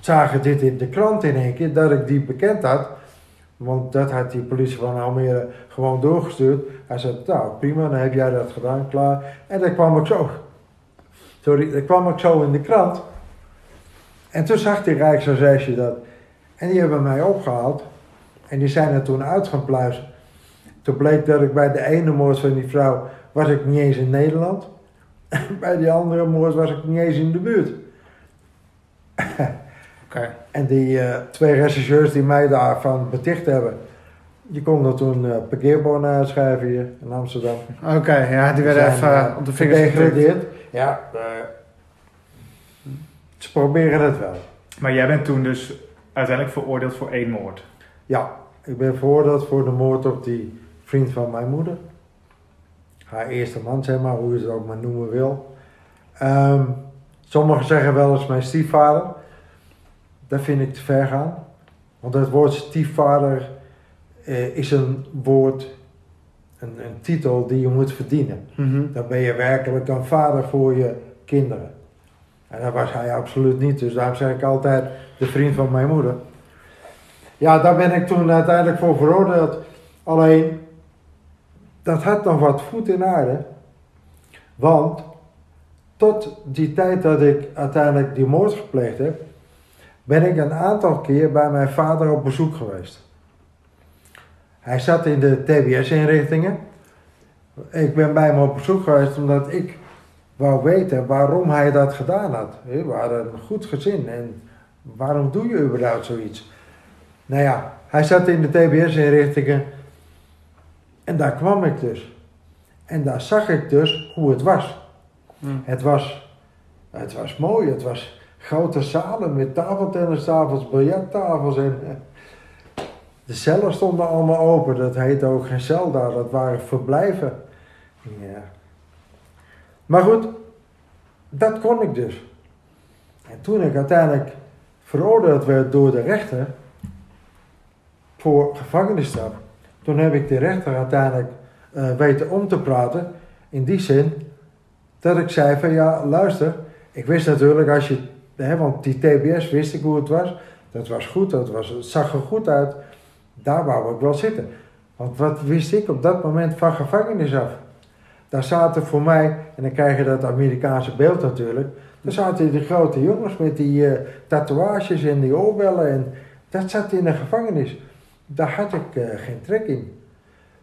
zagen dit in de krant in één keer, dat ik die bekend had. Want dat had die politie van Almere gewoon doorgestuurd. Hij zei, nou prima, dan heb jij dat gedaan, klaar. En dan kwam ik zo Sorry, kwam ik zo in de krant. En toen zag die Rijksrecherche dat. En die hebben mij opgehaald. En die zijn er toen uit gaan pluizen. Toen bleek dat ik bij de ene moord van die vrouw was ik niet eens in Nederland. [laughs] Bij die andere moord was ik niet eens in de buurt. [laughs] Oké. En die eh, twee rechercheurs die mij daarvan beticht hebben, die konden toen eh parkeerbonnen uitschrijven hier in Amsterdam. Oké, ja, die werden even eh, op de vingers gedegradeerd. Ja, ze proberen het wel. Maar jij bent toen dus uiteindelijk veroordeeld voor één moord. Ja, ik ben veroordeeld voor de moord op die vriend van mijn moeder. Haar eerste man, zeg maar, hoe je het ook maar noemen wil. Ehm, sommigen zeggen wel eens mijn stiefvader. Dat vind ik te ver gaan. Want het woord stiefvader eh, is een woord, een, een titel die je moet verdienen. Mhm. Dan ben je werkelijk een vader voor je kinderen. En dat was hij absoluut niet. Dus daarom zeg ik altijd de vriend van mijn moeder. Ja, daar ben ik toen uiteindelijk voor veroordeeld. Alleen, dat had nog wat voet in aarde. Want tot die tijd dat ik uiteindelijk die moord gepleegd heb, ben ik een aantal keer bij mijn vader op bezoek geweest. Hij zat in de TBS-inrichtingen. Ik ben bij hem op bezoek geweest omdat ik wou weten waarom hij dat gedaan had. We hadden een goed gezin en waarom doe je überhaupt zoiets? Nou ja, hij zat in de TBS-inrichtingen en daar kwam ik dus. En daar zag ik dus hoe het was. Hmm. Het was, het was mooi, het was grote zalen met tafeltennistafels, biljarttafels en eh, de cellen stonden allemaal open. Dat heette ook geen cel daar, dat waren verblijven. Ja. Maar goed, dat kon ik dus. En toen ik uiteindelijk veroordeeld werd door de rechter voor gevangenisstraf, toen heb ik de rechter uiteindelijk eh, weten om te praten. In die zin dat ik zei van ja, luister, ik wist natuurlijk als je, hè, want die TBS wist ik hoe het was. Dat was goed, dat was, het zag er goed uit. Daar wou ik wel zitten. Want wat wist ik op dat moment van gevangenis af? Daar zaten voor mij, en dan krijg je dat Amerikaanse beeld natuurlijk. Daar zaten die grote jongens met die eh, tatoeages en die oorbellen. En dat zat in de gevangenis. Daar had ik eh, geen trek in.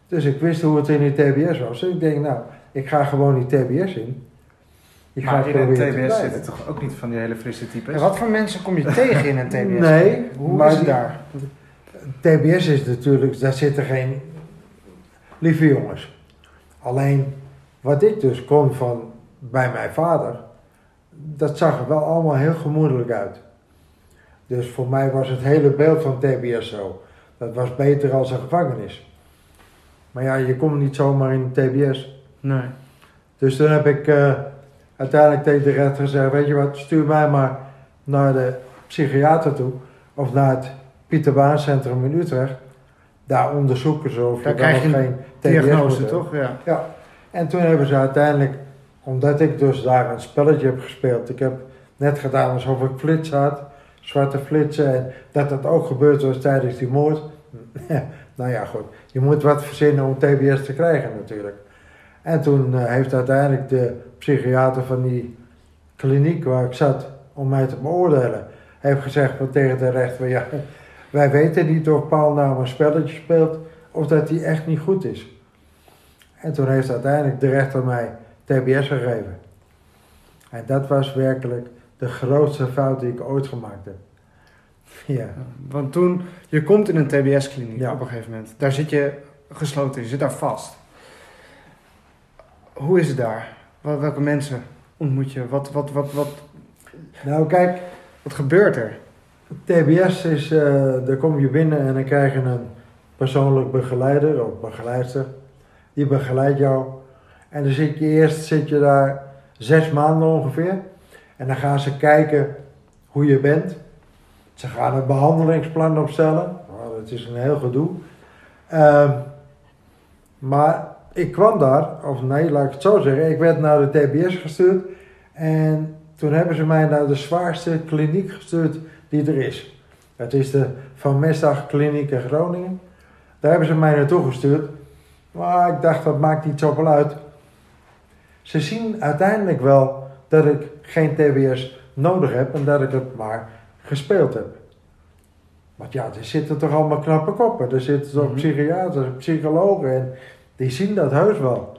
Dus ik wist hoe het in die TBS was. Dus ik denk, nou, ik ga gewoon die TBS in. Ik ga Maar in een TBS zitten toch ook niet van die hele frisse types? En wat voor mensen kom je tegen in een TBS? Nee, Hoe maar is het daar? TBS is natuurlijk, daar zitten geen lieve jongens. Alleen wat ik dus kon van bij mijn vader, dat zag er wel allemaal heel gemoedelijk uit. Dus voor mij was het hele beeld van TBS zo. Dat was beter als een gevangenis. Maar ja, je komt niet zomaar in de TBS. Nee. Dus toen heb ik eh, uiteindelijk tegen de rechter gezegd, weet je wat, stuur mij maar naar de psychiater toe. Of naar het Pieter Baan Centrum in Utrecht. Daar onderzoeken ze of Daar je krijg nog je geen Diagnose, toch? Ja. Ja. En toen hebben ze uiteindelijk, omdat ik dus daar een spelletje heb gespeeld. Ik heb net gedaan alsof ik flits had, zwarte flitsen. En dat dat ook gebeurd was tijdens die moord. [laughs] nou ja, goed. Je moet wat verzinnen om TBS te krijgen natuurlijk. En toen eh, heeft uiteindelijk de psychiater van die kliniek waar ik zat, om mij te beoordelen, heeft gezegd tegen de rechter, ja, [laughs] wij weten niet of Paul nou een spelletje speelt of dat hij echt niet goed is. En toen heeft uiteindelijk de rechter mij TBS gegeven. En dat was werkelijk de grootste fout die ik ooit gemaakt heb. [laughs] Ja. Want toen, je komt in een TBS-kliniek Ja. op een gegeven moment. Daar zit je gesloten, je zit daar vast. Hoe is het daar? Wel- Welke mensen ontmoet je? Wat, wat, wat, wat, Nou kijk, wat gebeurt er? TBS is, eh daar kom je binnen en dan krijg je een persoonlijk begeleider of begeleidster. Die begeleidt jou. En dan zit je eerst zit je daar zes maanden ongeveer. En dan gaan ze kijken hoe je bent. Ze gaan een behandelingsplan opstellen. Nou, dat is een heel gedoe. Ehm, maar ik kwam daar, of nee, laat ik het zo zeggen. Ik werd naar de TBS gestuurd. En toen hebben ze mij naar de zwaarste kliniek gestuurd die er is. Dat is de Van Mestdag Kliniek in Groningen. Daar hebben ze mij naartoe gestuurd. Maar ik dacht, dat maakt niet zoveel uit. Ze zien uiteindelijk wel dat ik geen TBS nodig heb en dat ik het maar gespeeld heb. Want ja, er zitten toch allemaal knappe koppen. Er zitten toch Mhm. psychiaters, psychologen en die zien dat heus wel.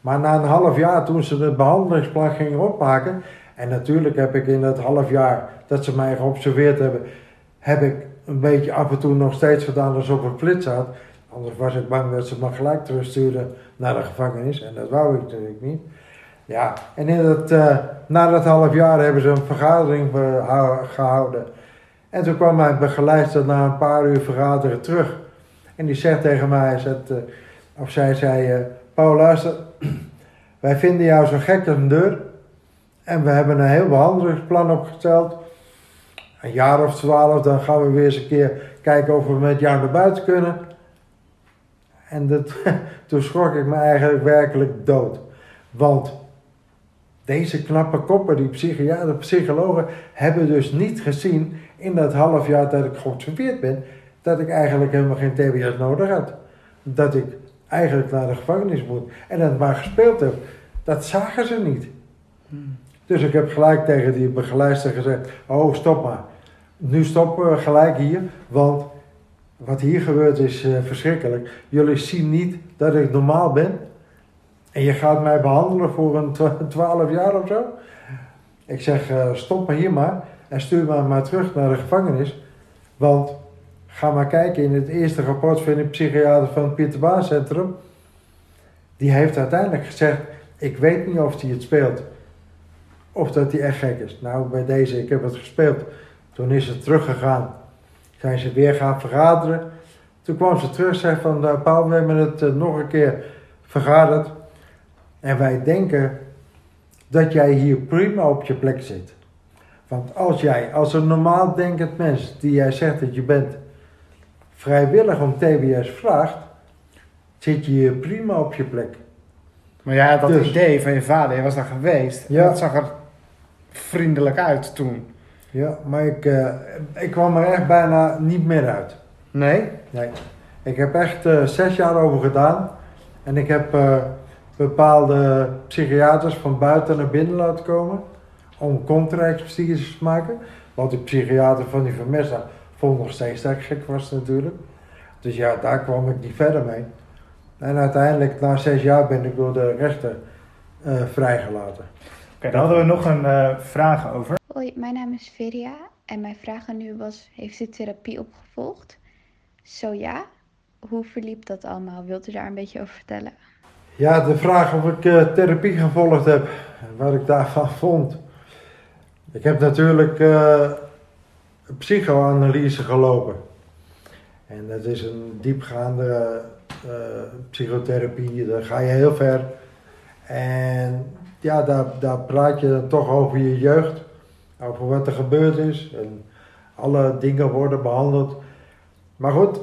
Maar na een half jaar, toen ze het behandelingsplan gingen opmaken, en natuurlijk heb ik in dat half jaar dat ze mij geobserveerd hebben, heb ik een beetje af en toe nog steeds gedaan alsof ik flits had. Anders was ik bang dat ze me gelijk terugstuurden naar de gevangenis. En dat wou ik natuurlijk niet. Ja, en in dat, eh, na dat half jaar hebben ze een vergadering behou- gehouden. En toen kwam mijn begeleider na een paar uur vergaderen terug. En die zegt tegen mij, eh, of zij zei, eh, Paul luister, [clears throat] wij vinden jou zo gek als een deur. En we hebben een heel behandelingsplan opgesteld. Een jaar of twaalf, dan gaan we weer eens een keer kijken of we met jou naar buiten kunnen. En dat, [laughs] toen schrok ik me eigenlijk werkelijk dood. Want Deze knappe koppen, die psychiater, psychologen, hebben dus niet gezien in dat half jaar dat ik geobserveerd ben, dat ik eigenlijk helemaal geen TBS nodig had. Dat ik eigenlijk naar de gevangenis moet en dat maar gespeeld heb. Dat zagen ze niet. Dus ik heb gelijk tegen die begeleidster gezegd: Oh, stop maar. Nu stoppen we gelijk hier, want wat hier gebeurt is eh, verschrikkelijk. Jullie zien niet dat ik normaal ben. En je gaat mij behandelen voor een twa- [laughs] 12 jaar of zo. Ik zeg: eh, Stop maar hier maar en stuur me maar terug naar de gevangenis. Want ga maar kijken in het eerste rapport van de psychiater van het Pieter Baan Centrum. Die heeft uiteindelijk gezegd: Ik weet niet of hij het speelt. Of dat hij echt gek is. Nou, bij deze, ik heb het gespeeld. Toen is het teruggegaan. Zijn ze weer gaan vergaderen. Toen kwam ze terug en zei van, uh, Paul, we hebben het eh, nog een keer vergaderd. En wij denken dat jij hier prima op je plek zit. Want als jij, als een normaal denkend mens, die jij zegt dat je bent, vrijwillig om TBS vraagt, zit je hier prima op je plek. Maar ja, dat Dus- idee van je vader, je was daar geweest. Ja. Dat zag er vriendelijk uit toen. Ja, maar ik, eh, ik kwam er echt bijna niet meer uit. Nee? Nee. Ik heb echt eh, zes jaar over gedaan. En ik heb eh, bepaalde psychiaters van buiten naar binnen laten komen. Om contra-expertise te maken. Want die psychiater van die Vermessa vond nog steeds dat ik gek was natuurlijk. Dus ja, daar kwam ik niet verder mee. En uiteindelijk, na zes jaar, ben ik door de rechter eh, vrijgelaten. Oké, dan hadden we nog een eh, vraag over. Hoi, mijn naam is Veria en mijn vraag aan u was: heeft u therapie opgevolgd? Zo ja, hoe verliep dat allemaal? Wilt u daar een beetje over vertellen? Ja, de vraag of ik eh, therapie gevolgd heb en wat ik daarvan [laughs] vond. Ik heb natuurlijk eh, psychoanalyse gelopen. En dat is een diepgaande eh, psychotherapie, daar ga je heel ver. En ja, daar, daar praat je dan toch over je jeugd, over wat er gebeurd is. En alle dingen worden behandeld. Maar goed,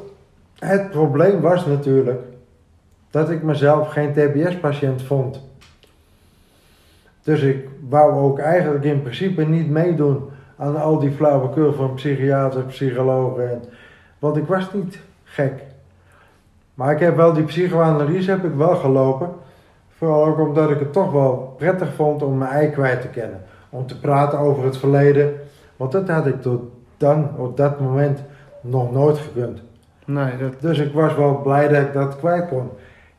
het probleem was natuurlijk dat ik mezelf geen TBS-patiënt vond. Dus ik wou ook eigenlijk in principe niet meedoen aan al die flauwekul van psychiaters, psychologen. En, want ik was niet gek. Maar ik heb wel die psychoanalyse heb ik wel gelopen. Vooral ook omdat ik het toch wel prettig vond om mijn ei kwijt te kennen. Om te praten over het verleden. Want dat had ik tot dan, op dat moment, nog nooit gekund. Nee, dat... Dus ik was wel blij dat ik dat kwijt kon.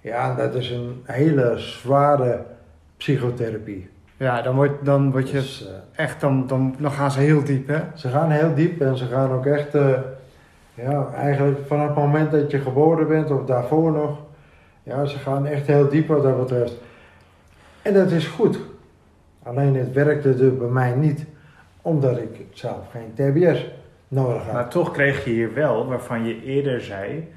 Ja, dat is een hele zware psychotherapie. Ja, dan word, dan word je Dus, eh, echt, dan, dan, dan gaan ze heel diep, hè? ze gaan heel diep en ze gaan ook echt, eh, ja, eigenlijk vanaf het moment dat je geboren bent of daarvoor nog, ja, ze gaan echt heel diep wat dat betreft. En dat is goed. Alleen het werkte er bij mij niet, omdat ik zelf geen TBS nodig had. Maar toch kreeg je hier wel, waarvan je eerder zei,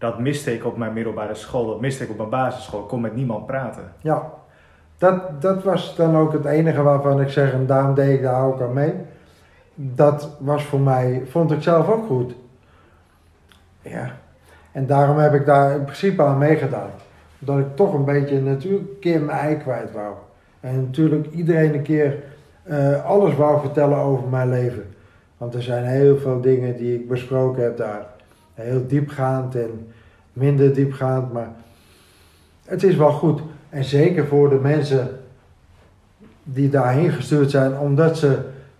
dat miste ik op mijn middelbare school, dat miste ik op mijn basisschool, ik kon met niemand praten. Ja, dat, dat was dan ook het enige waarvan ik zeg, en daarom deed ik daar ook aan mee. Dat was voor mij, vond ik zelf ook goed. Ja, en daarom heb ik daar in principe aan meegedaan. Dat ik toch een beetje natuurlijk een keer mijn ei kwijt wou. En natuurlijk iedereen een keer eh, alles wou vertellen over mijn leven. Want er zijn heel veel dingen die ik besproken heb daar. Heel diepgaand en minder diepgaand, maar het is wel goed. En zeker voor de mensen die daarheen gestuurd zijn, omdat ze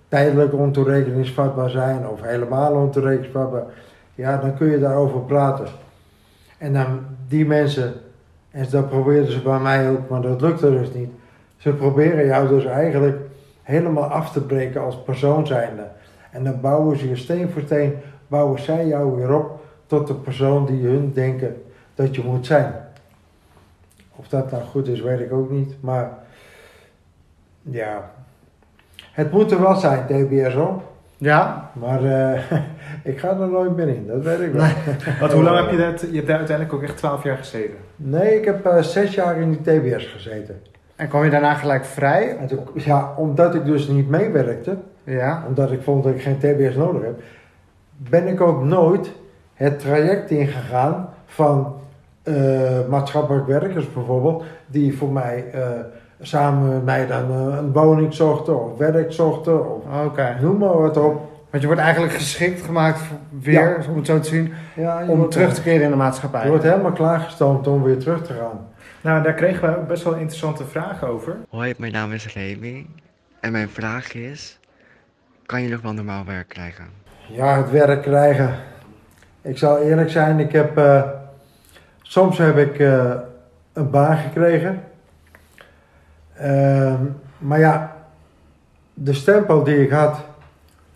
tijdelijk ontoerekeningsvatbaar zijn of helemaal ontoerekeningsvatbaar, ja, dan kun je daarover praten. En dan die mensen, en dat probeerden ze bij mij ook, maar dat lukte dus niet. Ze proberen jou dus eigenlijk helemaal af te breken als persoon zijnde. En dan bouwen ze je steen voor steen, bouwen zij jou weer op tot de persoon die hun denken dat je moet zijn. Of dat nou goed is, weet ik ook niet. Maar ja, het moet er wel zijn, TBSO. Ja, Maar eh, [laughs] ik ga er nooit meer in, dat weet ik wel. [laughs] Want hoe lang heb je dat, je hebt daar uiteindelijk ook echt 12 jaar gezeten? Nee, ik heb eh, zes jaar in die TBS gezeten. en kwam je daarna gelijk vrij? Toen, ja, omdat ik dus niet meewerkte, Ja. omdat ik vond dat ik geen TBS nodig heb, ben ik ook nooit het traject ingegaan van eh, maatschappelijk werkers bijvoorbeeld, die voor mij eh, samen met mij dan eh, een woning zochten of werk zochten of Oké. noem maar wat op. Want je wordt eigenlijk geschikt gemaakt voor- weer, om het zo te zien, Ja, om terug te keren in de maatschappij. Je wordt helemaal klaargestoomd om weer terug te gaan. Nou, daar kregen we ook best wel interessante vragen over. Hoi, mijn naam is Remy. En mijn vraag is: kan je nog wel normaal werk krijgen? Ja, het werk krijgen. Ik zal eerlijk zijn, ik heb. eh, soms heb ik eh, een baan gekregen. Ehm, maar ja, de stempel die ik had,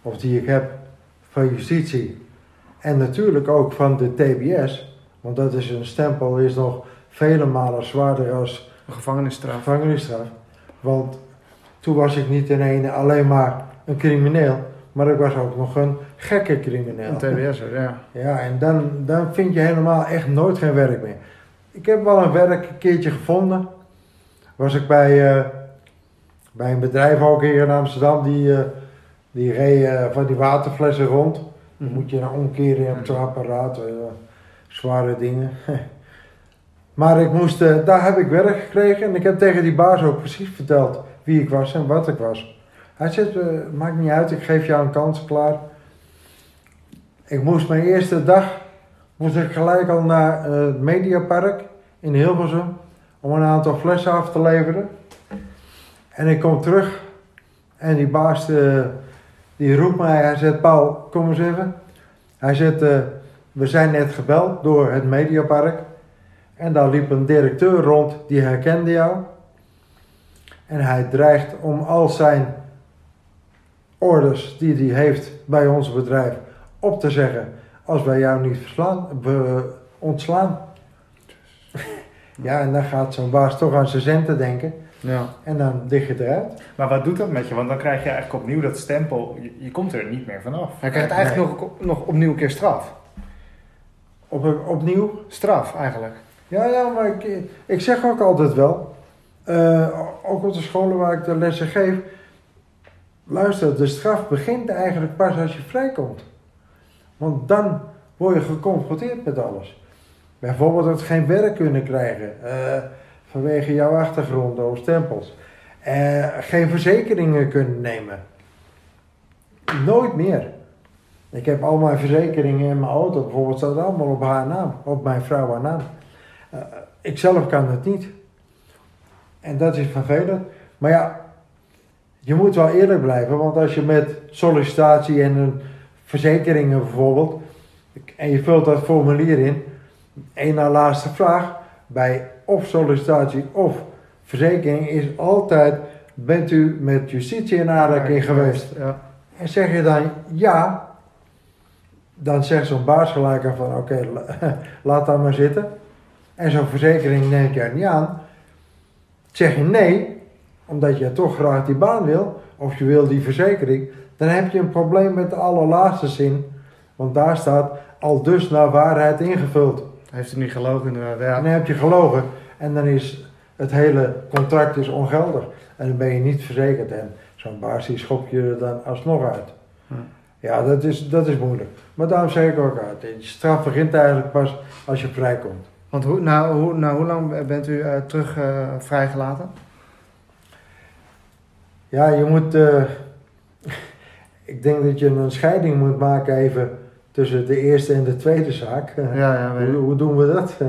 of die ik heb van justitie. En natuurlijk ook van de TBS. Want dat is een stempel, is nog vele malen zwaarder als Een gevangenisstraf. gevangenisstraf. Want toen was ik niet in ene alleen maar een crimineel, maar ik was ook nog een gekke crimineel. Een TBS'er, ja. Ja, en dan, dan vind je helemaal echt nooit geen werk meer. Ik heb wel een werk een keertje gevonden. Was ik bij, eh, bij een bedrijf ook hier in Amsterdam, die, eh, die reed eh, van die waterflessen rond. Dan moet je dan omkeren op zo'n apparaat, zware dingen. [laughs] maar ik moest, daar heb ik werk gekregen en ik heb tegen die baas ook precies verteld wie ik was en wat ik was. Hij zegt, eh, maakt niet uit, ik geef jou een kans, klaar. Ik moest mijn eerste dag, moest ik gelijk al naar eh, het Mediapark in Hilversum om een aantal flessen af te leveren. En ik kom terug en die baas eh, die roept mij, hij zegt Paul, kom eens even. Hij zegt, we zijn net gebeld door het Mediapark en daar liep een directeur rond die herkende jou. En hij dreigt om al zijn orders die hij heeft bij ons bedrijf op te zeggen als wij jou niet verslaan, be- ontslaan. [laughs] ja, en dan gaat zo'n baas toch aan zijn centen denken ja. en dan lig je eruit. Maar wat doet dat met je? Want dan krijg je eigenlijk opnieuw dat stempel. Je, je komt er niet meer vanaf. Hij krijgt eigenlijk nog, nog opnieuw een keer straf. Op, opnieuw. Straf, eigenlijk. Ja, ja, maar ik, ik zeg ook altijd wel, eh, ook op de scholen waar ik de lessen geef, luister, de straf begint eigenlijk pas als je vrijkomt. Want dan word je geconfronteerd met alles. Bijvoorbeeld het geen werk kunnen krijgen eh, vanwege jouw achtergronden of stempels. Eh, geen verzekeringen kunnen nemen. Nooit meer. Ik heb al mijn verzekeringen in mijn auto bijvoorbeeld, staat allemaal op haar naam, op mijn vrouw haar naam. Eh, ik zelf kan het niet. En dat is vervelend. Maar ja, je moet wel eerlijk blijven, want als je met sollicitatie en een verzekeringen bijvoorbeeld, en je vult dat formulier in, één na laatste vraag, bij of sollicitatie of verzekering is altijd, bent u met justitie in aanraking geweest? Ja. En zeg je dan ja, dan zegt zo'n baas gelijk aan van oké, la- [laughs] laat dat maar zitten. En zo'n verzekering neemt jou niet aan. Zeg je nee, omdat je toch graag die baan wil, of je wil die verzekering, dan heb je een probleem met de allerlaatste zin. Want daar staat al dus naar waarheid ingevuld. Heeft hij niet gelogen inderdaad, ja. En dan heb je gelogen en dan is het hele contract is ongeldig. En dan ben je niet verzekerd en zo'n baas die schopt je er dan alsnog uit. Ja. Ja, dat is, dat is moeilijk. Maar daarom zeg ik ook uit. De straf begint eigenlijk pas als je vrijkomt. Want hoe, nou, hoe, nou, hoe lang bent u eh, terug eh, vrijgelaten? Ja, je moet. eh, [laughs] ik denk dat je een scheiding moet maken even tussen de eerste en de tweede zaak. [laughs] Ja, ja, hoe, hoe doen we dat? Eh,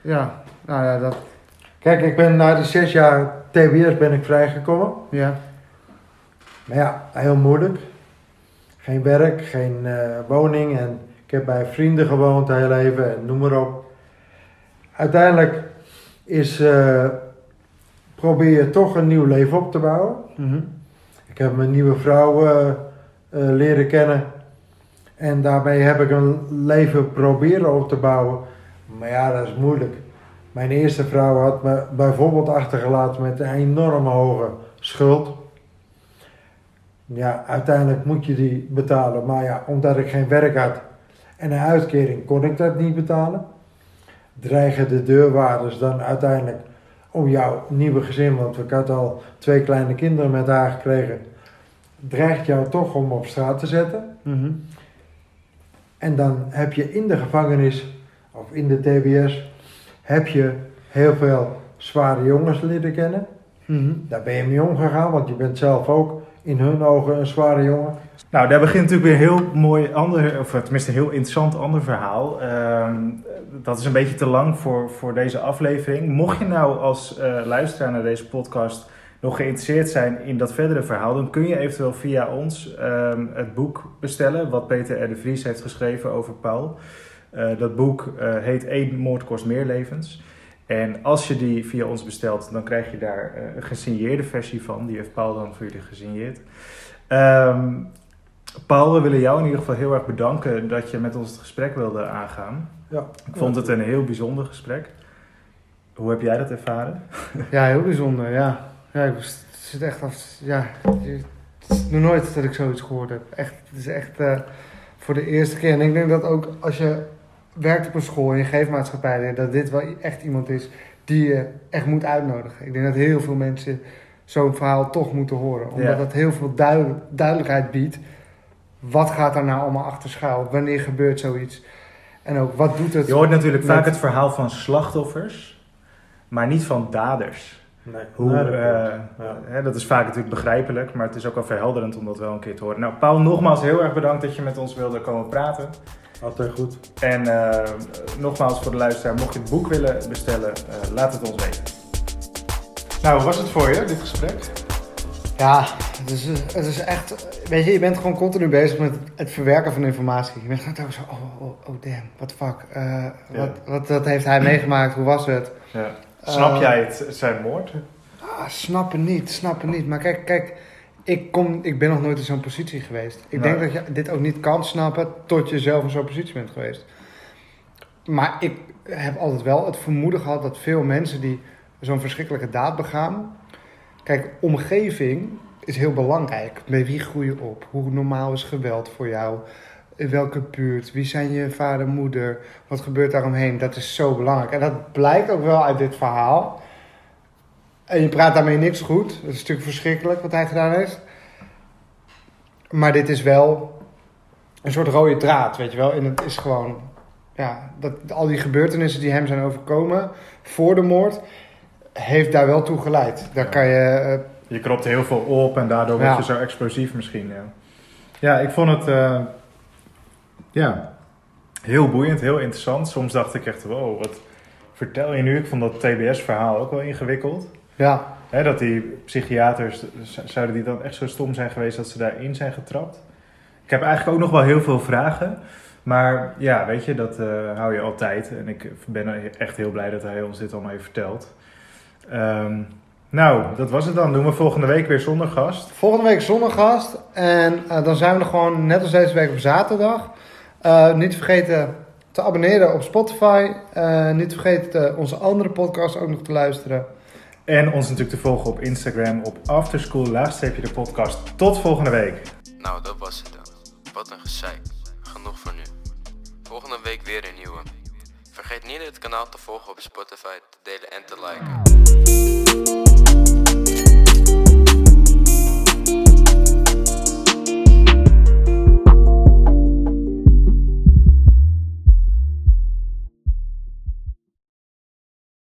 Ja, nou ja, dat... kijk, ik ben na die zes jaar TBS ben ik vrijgekomen. Ja. Maar ja, heel moeilijk. Geen werk, geen eh, woning en ik heb bij vrienden gewoond heel even en noem maar op. Uiteindelijk is, probeer je toch een nieuw leven op te bouwen. Mhm. Ik heb mijn nieuwe vrouw eh, eh, leren kennen en daarbij heb ik een leven proberen op te bouwen. Maar ja, dat is moeilijk. Mijn eerste vrouw had me bijvoorbeeld achtergelaten met een enorme hoge schuld. Ja, uiteindelijk moet je die betalen. Maar ja, omdat ik geen werk had en een uitkering kon ik dat niet betalen. Dreigen de deurwaarders dan uiteindelijk om jouw nieuwe gezin, want ik had al twee kleine kinderen met haar gekregen, dreigt jou toch om op straat te zetten. Mhm. En dan heb je in de gevangenis of in de TBS heb je heel veel zware jongens leren kennen. Mhm. Daar ben je mee omgegaan, want je bent zelf ook in hun ogen een zware jongen. Nou, daar begint natuurlijk weer heel mooi ander, of tenminste een heel interessant ander verhaal. Ehm, dat is een beetje te lang voor, voor deze aflevering. Mocht je nou als eh, luisteraar naar deze podcast nog geïnteresseerd zijn in dat verdere verhaal, dan kun je eventueel via ons ehm, het boek bestellen wat Peter R. de Vries heeft geschreven over Paul. Eh, dat boek eh, heet Eén moord kost meer levens. En als je die via ons bestelt, dan krijg je daar eh, een gesigneerde versie van. Die heeft Paul dan voor jullie gesigneerd. Ehm, Paul, we willen jou in ieder geval heel erg bedanken dat je met ons het gesprek wilde aangaan. Ja. Ik vond het een heel bijzonder gesprek. Hoe heb jij dat ervaren? Ja, heel bijzonder, ja. Ja, ik zit echt af... Ja, het is nog nooit dat ik zoiets gehoord heb. Echt, het is echt eh, voor de eerste keer. En ik denk dat ook als je werkt op een school en je geeft maatschappij, dat dit wel echt iemand is die je echt moet uitnodigen. Ik denk dat heel veel mensen zo'n verhaal toch moeten horen. Omdat Ja. dat heel veel duidel- duidelijkheid biedt. Wat gaat daar nou allemaal achter schuil? Wanneer gebeurt zoiets? En ook, wat doet het? Je hoort natuurlijk met- vaak het verhaal van slachtoffers, maar niet van daders. Nee, Hoe, nee, dat eh. Ja. hè, dat is vaak natuurlijk begrijpelijk, maar het is ook wel verhelderend om dat wel een keer te horen. Nou, Paul, nogmaals heel erg bedankt dat je met ons wilde komen praten. Altijd goed. En eh, nogmaals voor de luisteraar, mocht je het boek willen bestellen, eh, laat het ons weten. Nou, hoe was het voor je, dit gesprek? Ja, het is, het is echt. Weet je, je bent gewoon continu bezig met het verwerken van informatie. Je bent gewoon telkens zo. Oh, oh, oh damn, what the fuck. Eh, wat, wat, wat heeft hij meegemaakt? Hoe was het? Ja. Snap Eh, jij het, zijn moord? Ah, snappen niet, snappen niet. Maar kijk, kijk ik, kom, ik ben nog nooit in zo'n positie geweest. Ik Nee. denk dat je dit ook niet kan snappen tot je zelf in zo'n positie bent geweest. Maar ik heb altijd wel het vermoeden gehad dat veel mensen die zo'n verschrikkelijke daad begaan. Kijk, omgeving is heel belangrijk. Bij wie groei je op? Hoe normaal is geweld voor jou? In welke buurt? Wie zijn je vader, moeder? Wat gebeurt daaromheen? Dat is zo belangrijk. En dat blijkt ook wel uit dit verhaal. En je praat daarmee niks goed. Dat is natuurlijk verschrikkelijk wat hij gedaan heeft. Maar dit is wel een soort rode draad, weet je wel. En het is gewoon, ja, dat, al die gebeurtenissen die hem zijn overkomen voor de moord, heeft daar wel toe geleid. Daar kan je, Je kropt heel veel op en daardoor word Ja. je zo explosief misschien. Ja, ja ik vond het eh, ja, heel boeiend, heel interessant. Soms dacht ik echt, wow, wat vertel je nu? Ik vond dat TBS-verhaal ook wel ingewikkeld. Ja, dat die psychiaters, zouden die dan echt zo stom zijn geweest dat ze daarin zijn getrapt? Ik heb eigenlijk ook nog wel heel veel vragen. Maar ja, weet je, dat eh, hou je altijd. En ik ben echt heel blij dat hij ons dit allemaal heeft verteld. Ehm, nou, dat was het dan. Doen we volgende week weer zonder gast. Volgende week zonnegast. En eh, dan zijn we er gewoon net als deze week op zaterdag. Eh, niet vergeten te abonneren op Spotify. Niet vergeten onze andere podcast ook nog te luisteren. En ons natuurlijk te volgen op Instagram op Afterschool laagstreepje de podcast. Tot volgende week. Nou, dat was het dan. Wat een gezeik. Genoeg voor nu. Volgende week weer een nieuwe. Vergeet niet het kanaal te volgen op Spotify, te delen en te liken.